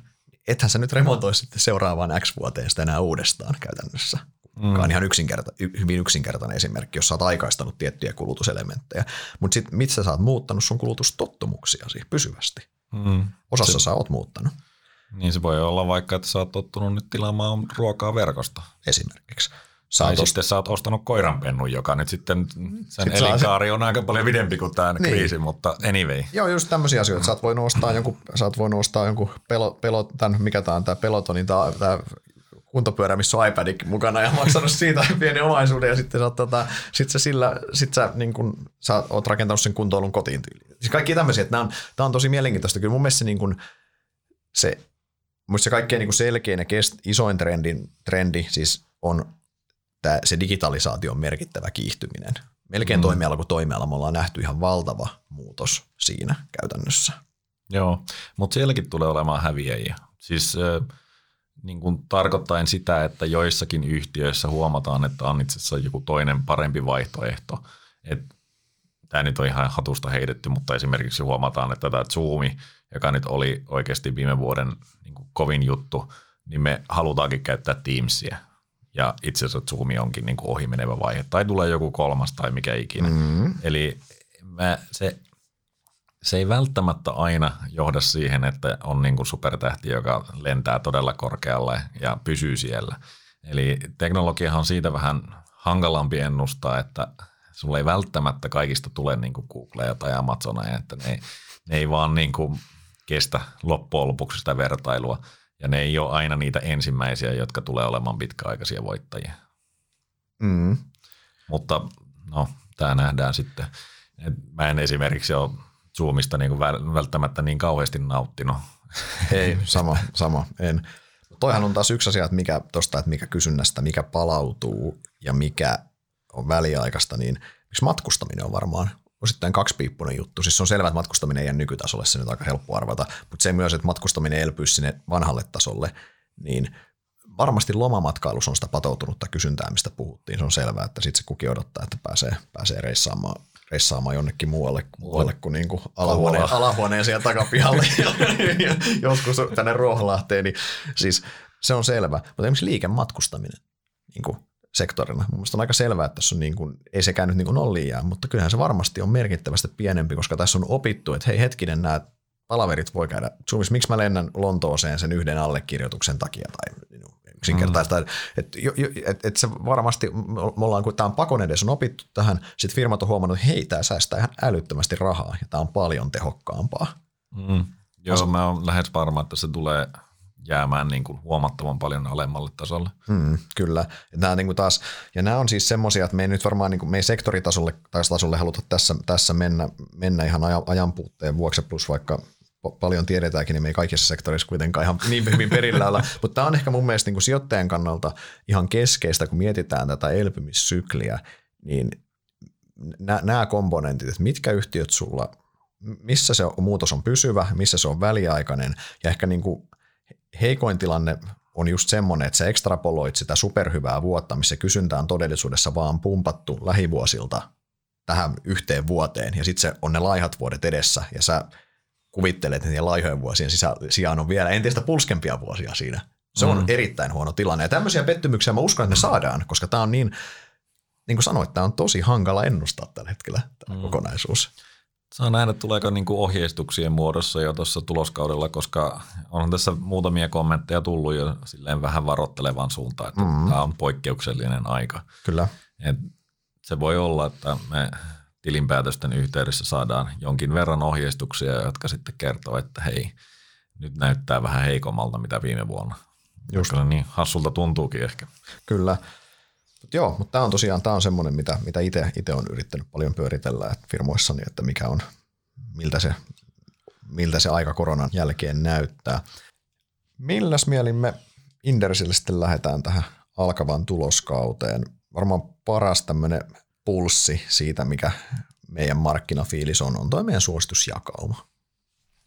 ethän sä nyt remontoi sitten seuraavaan X vuoteen sitä enää uudestaan käytännössä. Mm. on ihan yksinkerta, hyvin yksinkertainen esimerkki, jos sä oot aikaistanut tiettyjä kulutuselementtejä. Mutta sitten missä sä oot muuttanut sun kulutustottumuksiasi pysyvästi? Mm. Osassa se, sä oot muuttanut. Niin se voi olla vaikka, että sä oot tottunut nyt tilaamaan ruokaa verkosta. Esimerkiksi. Sä tai sitten sä oot ostanut koiranpennun, joka nyt sitten sen sitten elinkaari on aika paljon pidempi kuin tämä niin. kriisi, mutta anyway. Joo, just tämmöisiä asioita. Sä oot voinut ostaa jonkun, sä oot voinut ostaa jonkun pelo, pelo tämän, mikä tämä on, tämä pelotonin, tämä, tämä kuntopyörä, missä on iPadikin mukana ja maksanut siitä pieni omaisuuden ja sitten sä, tota, sit sä sillä, sit sä, niin kun, sä oot rakentanut sen kuntoilun kotiin tyyliin. Siis kaikki tämmöisiä, että nämä on, tosi mielenkiintoista. Kyllä mun mielestä se, niin kun, se, se kaikkein niin selkein ja kest, isoin trendin, trendi siis on tää, se digitalisaation merkittävä kiihtyminen. Melkein mm. toimiala kuin toimiala me ollaan nähty ihan valtava muutos siinä käytännössä. Joo, mutta sielläkin tulee olemaan häviäjiä. Siis äh, niin kuin tarkoittain sitä, että joissakin yhtiöissä huomataan, että on itse asiassa joku toinen parempi vaihtoehto. Tämä nyt on ihan hatusta heitetty, mutta esimerkiksi huomataan, että tämä Zoomi, joka nyt oli oikeasti viime vuoden niin kuin kovin juttu, niin me halutaankin käyttää Teamsia. Ja itse asiassa Zoomi onkin niin kuin ohimenevä vaihe. Tai tulee joku kolmas tai mikä ikinä. Mm-hmm. Eli mä, se se ei välttämättä aina johda siihen, että on niin kuin supertähti, joka lentää todella korkealle ja pysyy siellä. Eli teknologiahan on siitä vähän hankalampi ennustaa, että sulla ei välttämättä kaikista tule niin kuin Googlea tai Amazonia, että ne, ne ei vaan niin kuin kestä loppujen lopuksi sitä vertailua. Ja ne ei ole aina niitä ensimmäisiä, jotka tulee olemaan pitkäaikaisia voittajia. Mm. Mutta no, tämä nähdään sitten. mä en esimerkiksi ole Zoomista niin välttämättä niin kauheasti nauttinut. Ei, sama, sama. En. Toihan on taas yksi asia, että mikä, tosta, että mikä kysynnästä, mikä palautuu ja mikä on väliaikaista, niin miksi matkustaminen on varmaan osittain kaksipiippunen juttu. Siis on selvää, että matkustaminen ei jää nykytasolle, se nyt aika helppo arvata, mutta se myös, että matkustaminen elpyisi sinne vanhalle tasolle, niin varmasti lomamatkailussa on sitä patoutunutta kysyntää, mistä puhuttiin. Se on selvää, että sitten se kuki odottaa, että pääsee, pääsee reissaamaan reissaamaan jonnekin muualle, muualle kuin, niin kuin alahuoneen, alahuoneeseen takapihalle ja, joskus tänne Ruoholahteen, niin siis se on selvä. Mutta esimerkiksi liikematkustaminen niin kuin sektorina. Mun on aika selvää, että tässä on niin kuin, ei sekään nyt niin kuin nolliin jää, mutta kyllähän se varmasti on merkittävästi pienempi, koska tässä on opittu, että hei hetkinen, nämä palaverit voi käydä Zoomissa. Miksi mä lennän Lontooseen sen yhden allekirjoituksen takia tai yksinkertaista. Mm. Että et, et se varmasti, me ollaan, kun tämä on pakon edes on opittu tähän, sitten firmat on huomannut, että hei, tämä säästää ihan älyttömästi rahaa ja tämä on paljon tehokkaampaa. Mm. Joo, As- mä oon lähes varma, että se tulee jäämään niin kuin huomattavan paljon alemmalle tasolle. Mm, kyllä. Nämä niin kuin taas, ja nämä on siis semmoisia, että me ei nyt varmaan niin kuin, me ei sektoritasolle tai tasolle haluta tässä, tässä mennä, mennä ihan ajan puutteen vuoksi, plus vaikka paljon tiedetäänkin, niin me ei kaikissa sektoreissa kuitenkaan ihan niin hyvin perillä olla. Mutta tämä on ehkä mun mielestä niin kuin sijoittajan kannalta ihan keskeistä, kun mietitään tätä elpymissykliä, niin nämä komponentit, että mitkä yhtiöt sulla, missä se muutos on pysyvä, missä se on väliaikainen ja ehkä niin kuin heikoin tilanne on just semmoinen, että sä ekstrapoloit sitä superhyvää vuotta, missä kysyntä on todellisuudessa vaan pumpattu lähivuosilta tähän yhteen vuoteen ja sitten se on ne laihat vuodet edessä ja sä kuvittelet, että niiden laihojen vuosien sijaan on vielä entistä pulskempia vuosia siinä. Se on mm. erittäin huono tilanne. Ja tämmöisiä pettymyksiä mä uskon, että me saadaan, koska tämä on niin, niin kuin sanoit, tämä on tosi hankala ennustaa tällä hetkellä tämä mm. kokonaisuus. Saa nähdä, tuleeko niin kuin ohjeistuksien muodossa jo tuossa tuloskaudella, koska on tässä muutamia kommentteja tullut jo silleen vähän varoittelevan suuntaan, että mm. tämä on poikkeuksellinen aika. Kyllä. Et se voi olla, että me tilinpäätösten yhteydessä saadaan jonkin verran ohjeistuksia, jotka sitten kertoo, että hei, nyt näyttää vähän heikommalta mitä viime vuonna. Just. Niin hassulta tuntuukin ehkä. Kyllä. Mut joo, mutta tämä on tosiaan tämä on semmoinen, mitä, mitä itse on yrittänyt paljon pyöritellä että firmoissani, että mikä on, miltä se, miltä se aika koronan jälkeen näyttää. Milläs mielin me Indersille sitten lähdetään tähän alkavaan tuloskauteen? Varmaan paras tämmöinen pulssi siitä, mikä meidän markkinafiilis on, on tuo meidän suositusjakauma.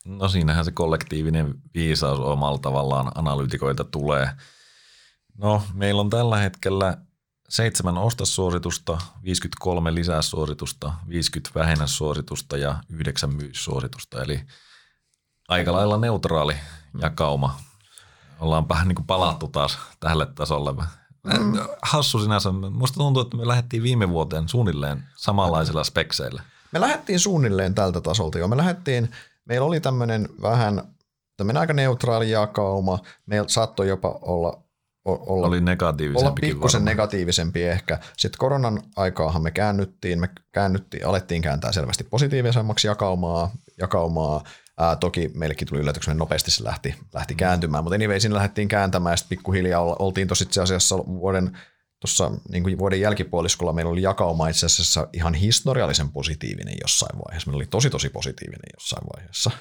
No siinähän se kollektiivinen viisaus omalla tavallaan analyytikoita tulee. No meillä on tällä hetkellä seitsemän ostossuositusta, 53 lisäsuositusta, 50 vähennässuositusta ja yhdeksän myyssuositusta. Eli aika lailla neutraali jakauma. Ollaan vähän niin kuin palattu taas tälle tasolle Mm. Hassu sinänsä. Musta tuntuu, että me lähdettiin viime vuoteen suunnilleen samanlaisilla spekseillä. Me lähdettiin suunnilleen tältä tasolta jo. Me lähdettiin, meillä oli tämmöinen vähän tämmöinen aika neutraali jakauma. Meillä saattoi jopa olla olla, oli negatiivisempi. Olla pikkusen varmaan. negatiivisempi ehkä. Sitten koronan aikaahan me käännyttiin, me käännyttiin, alettiin kääntää selvästi positiivisemmaksi jakaumaa, jakaumaa Ää, toki meillekin tuli yllätyksen, nopeasti se lähti, lähti kääntymään, mutta anyway, siinä lähdettiin kääntämään ja sitten pikkuhiljaa oltiin tosi itse asiassa vuoden, tuossa niin vuoden jälkipuoliskolla meillä oli jakauma itse asiassa ihan historiallisen positiivinen jossain vaiheessa. Meillä oli tosi tosi positiivinen jossain vaiheessa.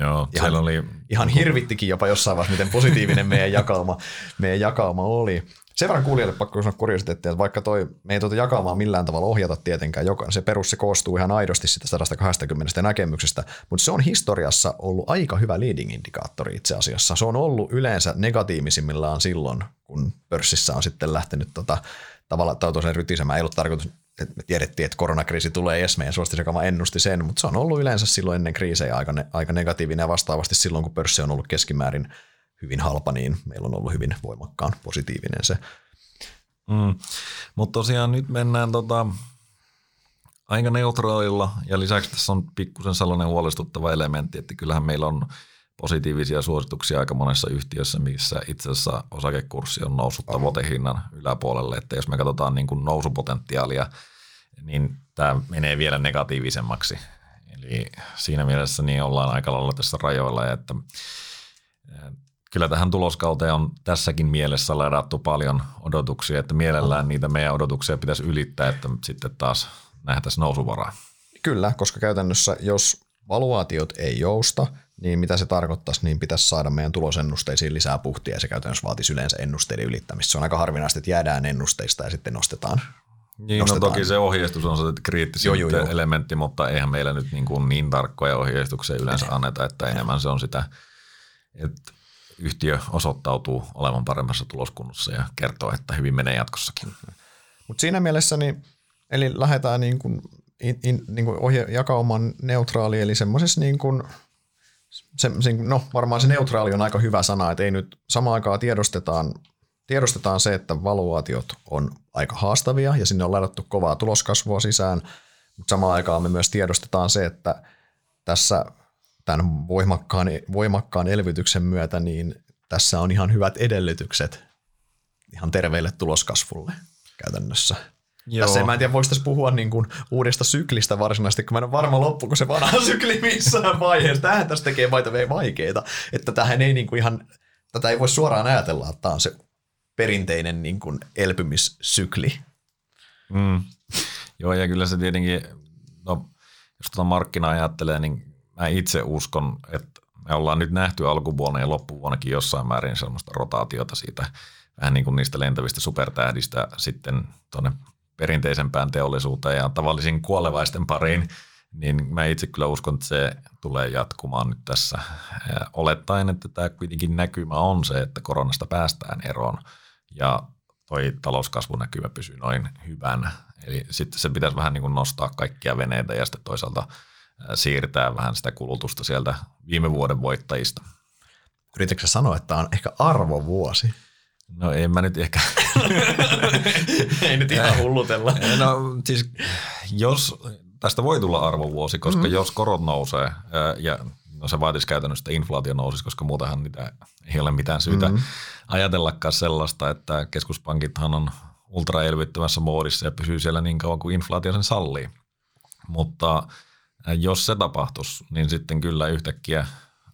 Joo, Ihan, oli... ihan hirvittikin jopa jossain vaiheessa, miten positiivinen meidän jakauma, meidän jakauma oli. Sen verran kuulijoille pakko sanoa kuriositeettia, että vaikka toi, me ei tuota jakaumaa millään tavalla ohjata tietenkään, joka, se perus se koostuu ihan aidosti sitä 120 näkemyksestä, mutta se on historiassa ollut aika hyvä leading indikaattori itse asiassa. Se on ollut yleensä negatiivisimmillaan silloin, kun pörssissä on sitten lähtenyt tota, tavallaan tautoisen rytisemään. Ei ollut tarkoitus, että me tiedettiin, että koronakriisi tulee edes, meidän suositusjakama ennusti sen, mutta se on ollut yleensä silloin ennen kriisejä aika, ne, aika negatiivinen ja vastaavasti silloin, kun pörssi on ollut keskimäärin – hyvin halpa, niin meillä on ollut hyvin voimakkaan positiivinen se. Mm. Mutta tosiaan nyt mennään tota, aika neutraalilla ja lisäksi tässä on pikkusen sellainen huolestuttava elementti, että kyllähän meillä on positiivisia suosituksia aika monessa yhtiössä, missä itse asiassa osakekurssi on noussut tavoitehinnan yläpuolelle, että jos me katsotaan niin kuin nousupotentiaalia, niin tämä menee vielä negatiivisemmaksi. Eli siinä mielessä niin ollaan aika lailla tässä rajoilla, että kyllä tähän tuloskauteen on tässäkin mielessä ladattu paljon odotuksia, että mielellään niitä meidän odotuksia pitäisi ylittää, että sitten taas nähtäisiin nousuvaraa. Kyllä, koska käytännössä jos valuaatiot ei jousta, niin mitä se tarkoittaisi, niin pitäisi saada meidän tulosennusteisiin lisää puhtia ja se käytännössä vaatisi yleensä ennusteiden ylittämistä. Se on aika harvinaista, että jäädään ennusteista ja sitten nostetaan. Niin, no nostetaan. no toki se ohjeistus on se kriittisin joo, joo, elementti, mutta eihän meillä nyt niin, kuin niin tarkkoja ohjeistuksia yleensä anneta, että enemmän se on sitä, että yhtiö osoittautuu olevan paremmassa tuloskunnossa ja kertoo, että hyvin menee jatkossakin. Mutta siinä mielessä, niin, eli lähdetään niin kuin, in, in, niin kuin ohje, jakauman neutraali, eli semmoisessa niin kuin, se, se, no varmaan se neutraali on aika hyvä sana, että ei nyt samaan aikaan tiedostetaan, tiedostetaan se, että valuaatiot on aika haastavia ja sinne on ladattu kovaa tuloskasvua sisään, mutta samaan aikaan me myös tiedostetaan se, että tässä tämän voimakkaan, voimakkaan elvytyksen myötä, niin tässä on ihan hyvät edellytykset ihan terveelle tuloskasvulle käytännössä. Joo. Tässä ei, mä en tiedä, voiko tässä puhua niin kuin uudesta syklistä varsinaisesti, kun mä en ole varma loppuko se vanha sykli missään vaiheessa. Tähän tässä tekee vaita vaikeita, että tähän ei niin kuin ihan, tätä ei voi suoraan ajatella, että tämä on se perinteinen niin kuin elpymissykli. Mm. Joo, ja kyllä se tietenkin, no, jos tuota markkinaa ajattelee, niin mä itse uskon, että me ollaan nyt nähty alkuvuonna ja loppuvuonnakin jossain määrin sellaista rotaatiota siitä vähän niin kuin niistä lentävistä supertähdistä sitten tuonne perinteisempään teollisuuteen ja tavallisiin kuolevaisten pariin, niin mä itse kyllä uskon, että se tulee jatkumaan nyt tässä. Olettaen, että tämä kuitenkin näkymä on se, että koronasta päästään eroon ja toi talouskasvunäkymä pysyy noin hyvänä. Eli sitten se pitäisi vähän niin kuin nostaa kaikkia veneitä ja sitten toisaalta – siirtää vähän sitä kulutusta sieltä viime vuoden voittajista. Yritätkö sanoa, että on ehkä arvovuosi? No en mä nyt ehkä. Ei nyt ihan hullutella. No siis jos, tästä voi tulla arvovuosi, koska mm-hmm. jos korot nousee ja no se vaatisi käytännössä, että inflaatio nousisi, koska muutenhan niitä ei ole mitään syytä mm-hmm. ajatellakaan sellaista, että keskuspankithan on ultraelvyttävässä moodissa ja pysyy siellä niin kauan kuin inflaatio sen sallii. Mutta jos se tapahtuisi, niin sitten kyllä yhtäkkiä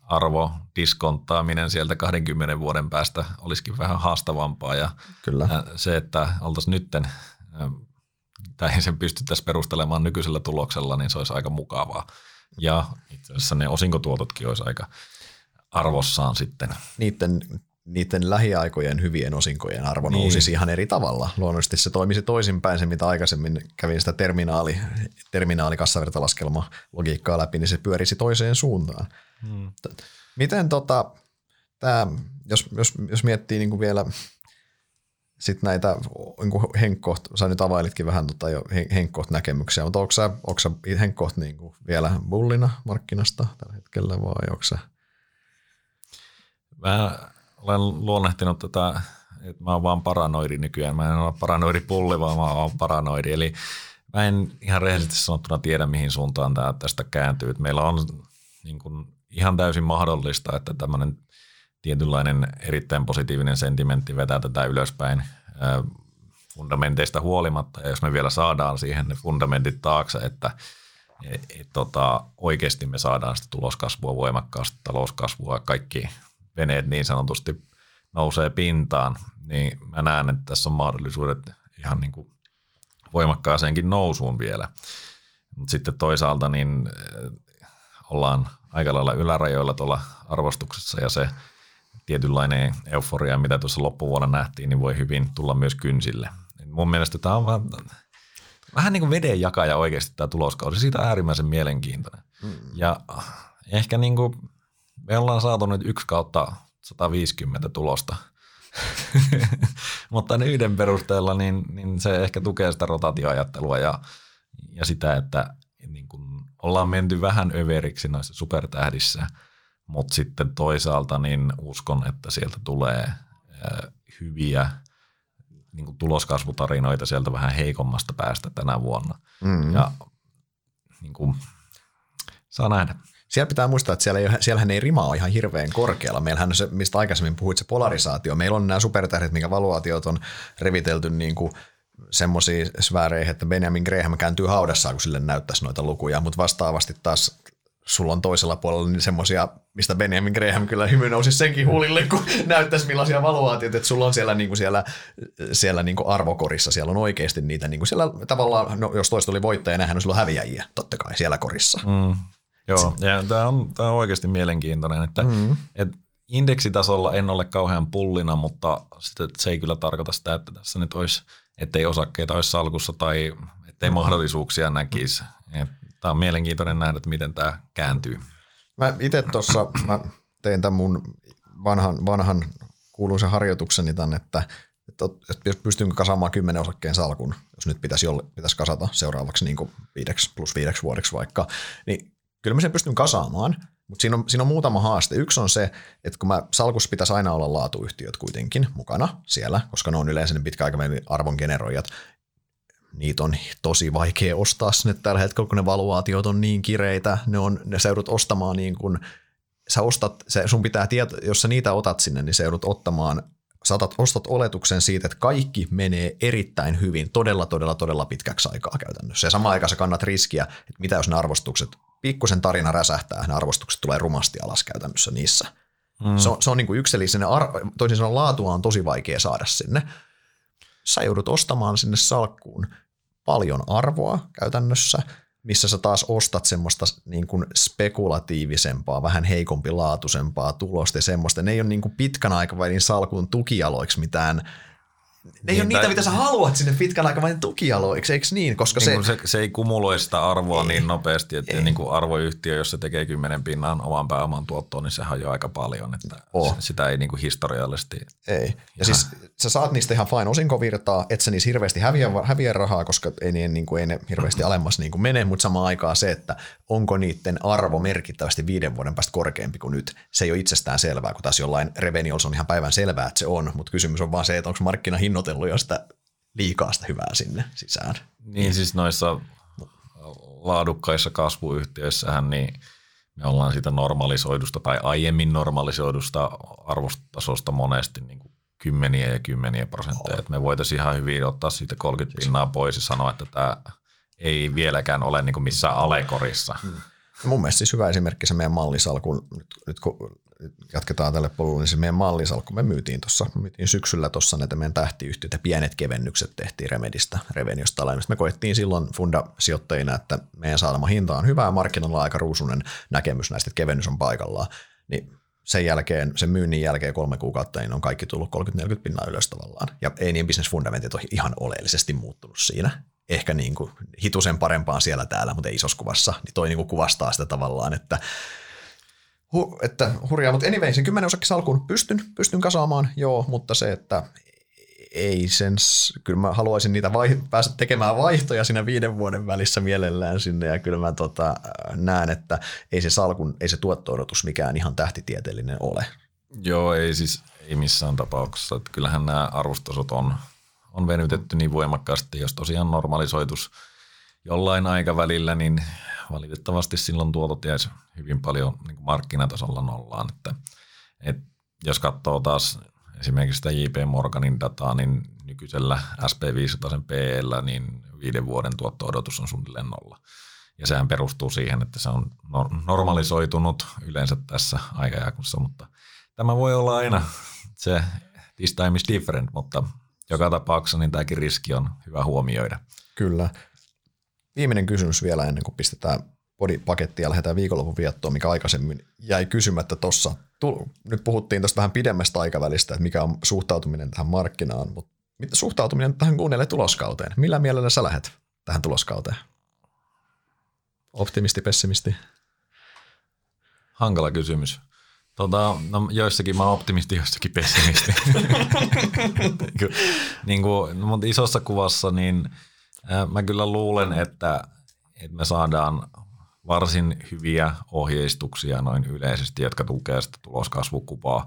arvo diskontaaminen sieltä 20 vuoden päästä olisikin vähän haastavampaa. Ja kyllä. se, että oltaisiin nytten, tai sen pystyttäisiin perustelemaan nykyisellä tuloksella, niin se olisi aika mukavaa. Ja itse asiassa ne osinkotuototkin olisi aika arvossaan sitten. Niiden niiden lähiaikojen hyvien osinkojen arvo niin. nousisi ihan eri tavalla. Luonnollisesti se toimisi toisinpäin se, mitä aikaisemmin kävin sitä terminaali, terminaalikassavertalaskelma logiikkaa läpi, niin se pyörisi toiseen suuntaan. Hmm. Miten tota, tää, jos, jos, jos miettii niin kuin vielä sit näitä niin henkkoht, sä nyt availitkin vähän tota jo henkkoht näkemyksiä, mutta onko sä, onko sä henkkoht niin kuin vielä bullina markkinasta tällä hetkellä vai onko sä? Mä olen luonnehtinut tätä, että mä oon vaan paranoidi nykyään. Mä en ole paranoidi pulli, vaan mä oon paranoidi. Eli mä en ihan rehellisesti sanottuna tiedä, mihin suuntaan tämä tästä kääntyy. Meillä on niin kuin ihan täysin mahdollista, että tämmöinen tietynlainen erittäin positiivinen sentimentti vetää tätä ylöspäin fundamenteista huolimatta. Ja jos me vielä saadaan siihen ne fundamentit taakse, että et, et, tota, oikeasti me saadaan sitä tuloskasvua, voimakkaasti talouskasvua, kaikki veneet niin sanotusti nousee pintaan, niin mä näen, että tässä on mahdollisuudet ihan niin kuin voimakkaaseenkin nousuun vielä. Mutta sitten toisaalta niin ollaan aika lailla ylärajoilla tuolla arvostuksessa ja se tietynlainen euforia, mitä tuossa loppuvuonna nähtiin, niin voi hyvin tulla myös kynsille. Mun mielestä tämä on vähän, vähän niin kuin vedenjakaja oikeasti tämä tuloskausi. Siitä on äärimmäisen mielenkiintoinen. Mm. Ja ehkä niin kuin me ollaan saatu nyt yksi kautta 150 tulosta. Mutta yhden perusteella niin, niin se ehkä tukee sitä rotaatioajattelua ja, ja sitä, että niin kun ollaan menty vähän överiksi noissa supertähdissä, mutta sitten toisaalta niin uskon, että sieltä tulee hyviä niin kuin tuloskasvutarinoita sieltä vähän heikommasta päästä tänä vuonna. Mm. Ja niin kuin, saa nähdä. Siellä pitää muistaa, että siellä ei, siellähän ei rima ole ihan hirveän korkealla. Meillähän on se, mistä aikaisemmin puhuit, se polarisaatio. Meillä on nämä supertähdet, minkä valuaatiot on revitelty niin kuin semmoisiin sfääreihin, että Benjamin Graham kääntyy haudassaan, kun sille näyttäisi noita lukuja, mutta vastaavasti taas sulla on toisella puolella niin semmoisia, mistä Benjamin Graham kyllä hymy nousi senkin huulille, kun näyttäisi millaisia valuaatioita, että sulla on siellä, niin kuin siellä, siellä niin kuin arvokorissa, siellä on oikeasti niitä niin kuin siellä tavallaan, no, jos toista oli voittaja, nähän on silloin häviäjiä, totta kai siellä korissa. Mm. Joo, ja tämä on, tämä on oikeasti mielenkiintoinen, että, mm. että indeksitasolla en ole kauhean pullina, mutta sitten se ei kyllä tarkoita sitä, että tässä nyt olisi, ettei osakkeita olisi salkussa tai ettei mahdollisuuksia näkisi. Tämä on mielenkiintoinen nähdä, että miten tämä kääntyy. Mä itse tuossa tein tämän mun vanhan, vanhan kuuluisen harjoitukseni tänne, että, että, että pystynkö kasaamaan kymmenen osakkeen salkun, jos nyt pitäisi, jolle, pitäisi kasata seuraavaksi niin kuin viideksi plus viideksi vuodeksi vaikka, niin kyllä mä sen pystyn kasaamaan, mutta siinä siinä on muutama haaste. Yksi on se, että kun mä salkussa pitäisi aina olla laatuyhtiöt kuitenkin mukana siellä, koska ne on yleensä ne pitkäaikavälin arvon generoijat, niitä on tosi vaikea ostaa sinne tällä hetkellä, kun ne valuaatiot on niin kireitä, ne, on, ne seudut ostamaan niin kuin, sä ostat, se, sun pitää tietää, jos sä niitä otat sinne, niin seudut ottamaan, saatat, ostat oletuksen siitä, että kaikki menee erittäin hyvin, todella, todella, todella pitkäksi aikaa käytännössä. Ja samaan aikaan sä kannat riskiä, että mitä jos ne arvostukset, pikkusen tarina räsähtää, ne arvostukset tulee rumasti alas käytännössä niissä. Mm. Se on, se on niin kuin yksi, eli sinne ar- toisin sanoen laatua on tosi vaikea saada sinne. Sä joudut ostamaan sinne salkkuun paljon arvoa käytännössä, missä sä taas ostat semmoista niin kuin spekulatiivisempaa, vähän heikompi laatuisempaa tulosta ja semmoista. Ne ei ole niin kuin pitkän aikavälin salkun tukijaloiksi mitään ne niin, ei ole niitä, mitä sä haluat sinne pitkän aikavälin tukialoiksi, eikö niin? Koska niin se, se, se, ei kumuloi sitä arvoa ei, niin nopeasti, että niin kuin arvoyhtiö, jos se tekee kymmenen pinnan oman pääoman tuottoon, niin on jo aika paljon, että oh. sitä ei niin kuin historiallisesti. Ei, ja ihan. siis sä saat niistä ihan fine osinkovirtaa, et sä niissä hirveästi häviä, häviä rahaa, koska ei, ne, niin kuin, ei ne hirveästi alemmas niin kuin mene, mutta samaan aikaan se, että onko niiden arvo merkittävästi viiden vuoden päästä korkeampi kuin nyt, se ei ole itsestään selvää, kun taas jollain Reveniols on ihan päivän selvää, että se on, mutta kysymys on vaan se, että onko markkina hinnoitellut jo sitä liikaa sitä hyvää sinne sisään. Niin siis noissa laadukkaissa kasvuyhtiöissähän niin me ollaan siitä normalisoidusta tai aiemmin normalisoidusta arvostasosta monesti niin kuin kymmeniä ja kymmeniä prosentteja. Oh. me voitaisiin ihan hyvin ottaa siitä 30 siis. pinnaa pois ja sanoa, että tämä ei vieläkään ole niin kuin missään alekorissa. Hmm. Mun mielestä siis hyvä esimerkki se meidän mallisalku, nyt, nyt kun jatketaan tälle polulle, niin se meidän mallisalkku me myytiin tuossa, myytiin syksyllä tuossa näitä meidän tähtiyhtiöitä, pienet kevennykset tehtiin Remedistä, Reveniosta alennus. Me koettiin silloin funda-sijoittajina, että meidän saatama hinta on hyvä, markkinoilla aika ruusunen näkemys näistä, että kevennys on paikallaan, niin sen jälkeen, sen myynnin jälkeen kolme kuukautta, niin on kaikki tullut 30-40 pinnaa ylös tavallaan. Ja ei niin business-fundamentit on ihan oleellisesti muuttunut siinä. Ehkä niin kuin hitusen parempaan siellä täällä, mutta ei isossa kuvassa. Niin toi niin kuin kuvastaa sitä tavallaan, että hu, että hurjaa, mutta anyway, sen kymmenen osakki salkuun pystyn, pystyn kasaamaan, joo, mutta se, että ei sen, kyllä mä haluaisin niitä vai, päästä tekemään vaihtoja siinä viiden vuoden välissä mielellään sinne ja kyllä mä tota, näen, että ei se salkun, ei se tuotto-odotus mikään ihan tähtitieteellinen ole. Joo, ei siis ei missään tapauksessa. Että kyllähän nämä arvostasot on, on venytetty niin voimakkaasti, jos tosiaan normalisoitus jollain aikavälillä, niin valitettavasti silloin tuotot jäisi hyvin paljon niin markkinatasolla nollaan. Että, et jos katsoo taas esimerkiksi sitä JP Morganin dataa, niin nykyisellä SP500 PL niin viiden vuoden tuotto-odotus on suunnilleen nolla. Ja sehän perustuu siihen, että se on normalisoitunut yleensä tässä aikajakussa, mutta tämä voi olla aina se this time is different, mutta joka tapauksessa niin tämäkin riski on hyvä huomioida. Kyllä. Viimeinen kysymys vielä ennen kuin pistetään podipakettia ja lähdetään viikonlopun viettoon, mikä aikaisemmin jäi kysymättä tuossa. Nyt puhuttiin tuosta vähän pidemmästä aikavälistä, että mikä on suhtautuminen tähän markkinaan, mutta mitä suhtautuminen tähän kuunnelle tuloskauteen? Millä mielellä sä lähdet tähän tuloskauteen? Optimisti, pessimisti? Hankala kysymys. Tota, no joissakin mä oon optimisti, joissakin pessimisti. niin kuin, no, mutta isossa kuvassa niin mä kyllä luulen, että, että me saadaan varsin hyviä ohjeistuksia noin yleisesti, jotka tukevat sitä tuloskasvukupaa.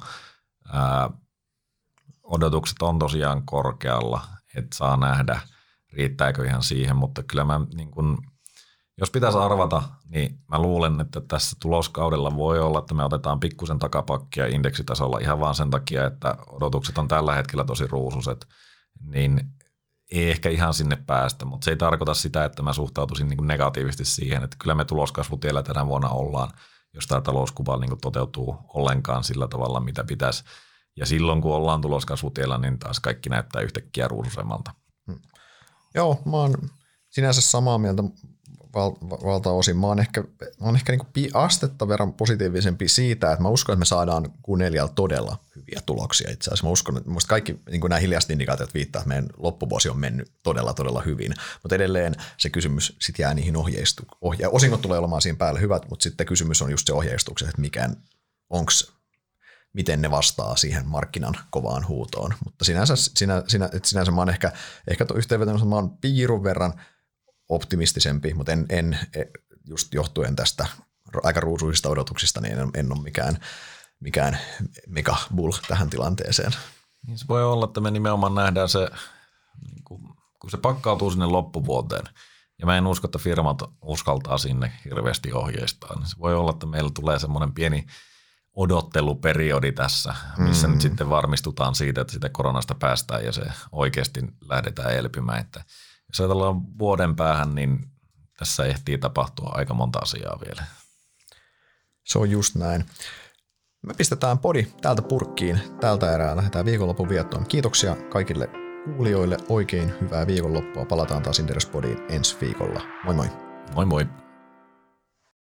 Ää, odotukset on tosiaan korkealla, että saa nähdä, riittääkö ihan siihen, mutta kyllä mä niin kun, jos pitäisi arvata, niin mä luulen, että tässä tuloskaudella voi olla, että me otetaan pikkusen takapakkia indeksitasolla ihan vaan sen takia, että odotukset on tällä hetkellä tosi ruususet, niin ei ehkä ihan sinne päästä, mutta se ei tarkoita sitä, että mä suhtautuisin niin negatiivisesti siihen, että kyllä me tuloskasvutiellä tänä vuonna ollaan, jos tämä talouskuva niin toteutuu ollenkaan sillä tavalla, mitä pitäisi. Ja silloin, kun ollaan tuloskasvutiellä, niin taas kaikki näyttää yhtäkkiä ruususemmalta. Hmm. Joo, mä oon sinänsä samaa mieltä val, valtaosin. Mä oon ehkä, mä oon ehkä niin astetta verran positiivisempi siitä, että mä uskon, että me saadaan Q4 todella hyviä tuloksia itse asiassa. Mä uskon, että musta kaikki niin nämä hiljaiset indikaatiot viittaa, että meidän loppuvuosi on mennyt todella, todella hyvin. Mutta edelleen se kysymys sit jää niihin ohjeistuksiin. Ohje- osingot tulee olemaan siinä päällä hyvät, mutta sitten kysymys on just se ohjeistukset, että mikä, onks, miten ne vastaa siihen markkinan kovaan huutoon. Mutta sinänsä, sinä, sinä, sinänsä mä oon ehkä, ehkä yhteenvetona, mä oon piirun verran – optimistisempi, mutta en, en e, just johtuen tästä aika ruusuisista odotuksista, niin en, en ole mikään, mikään mega bull tähän tilanteeseen. Niin se voi olla, että me nimenomaan nähdään se, niin kun se pakkautuu sinne loppuvuoteen, ja mä en usko, että firmat uskaltaa sinne hirveästi ohjeistaa, niin se voi olla, että meillä tulee semmoinen pieni odotteluperiodi tässä, missä mm. nyt sitten varmistutaan siitä, että sitä koronasta päästään ja se oikeasti lähdetään elpymään. Että jos ajatellaan vuoden päähän, niin tässä ehtii tapahtua aika monta asiaa vielä. Se on just näin. Me pistetään podi täältä purkkiin tältä erää. Lähdetään viikonlopun viettoon. Kiitoksia kaikille kuulijoille. Oikein hyvää viikonloppua. Palataan taas Inderes Podiin ensi viikolla. Moi moi. Moi moi.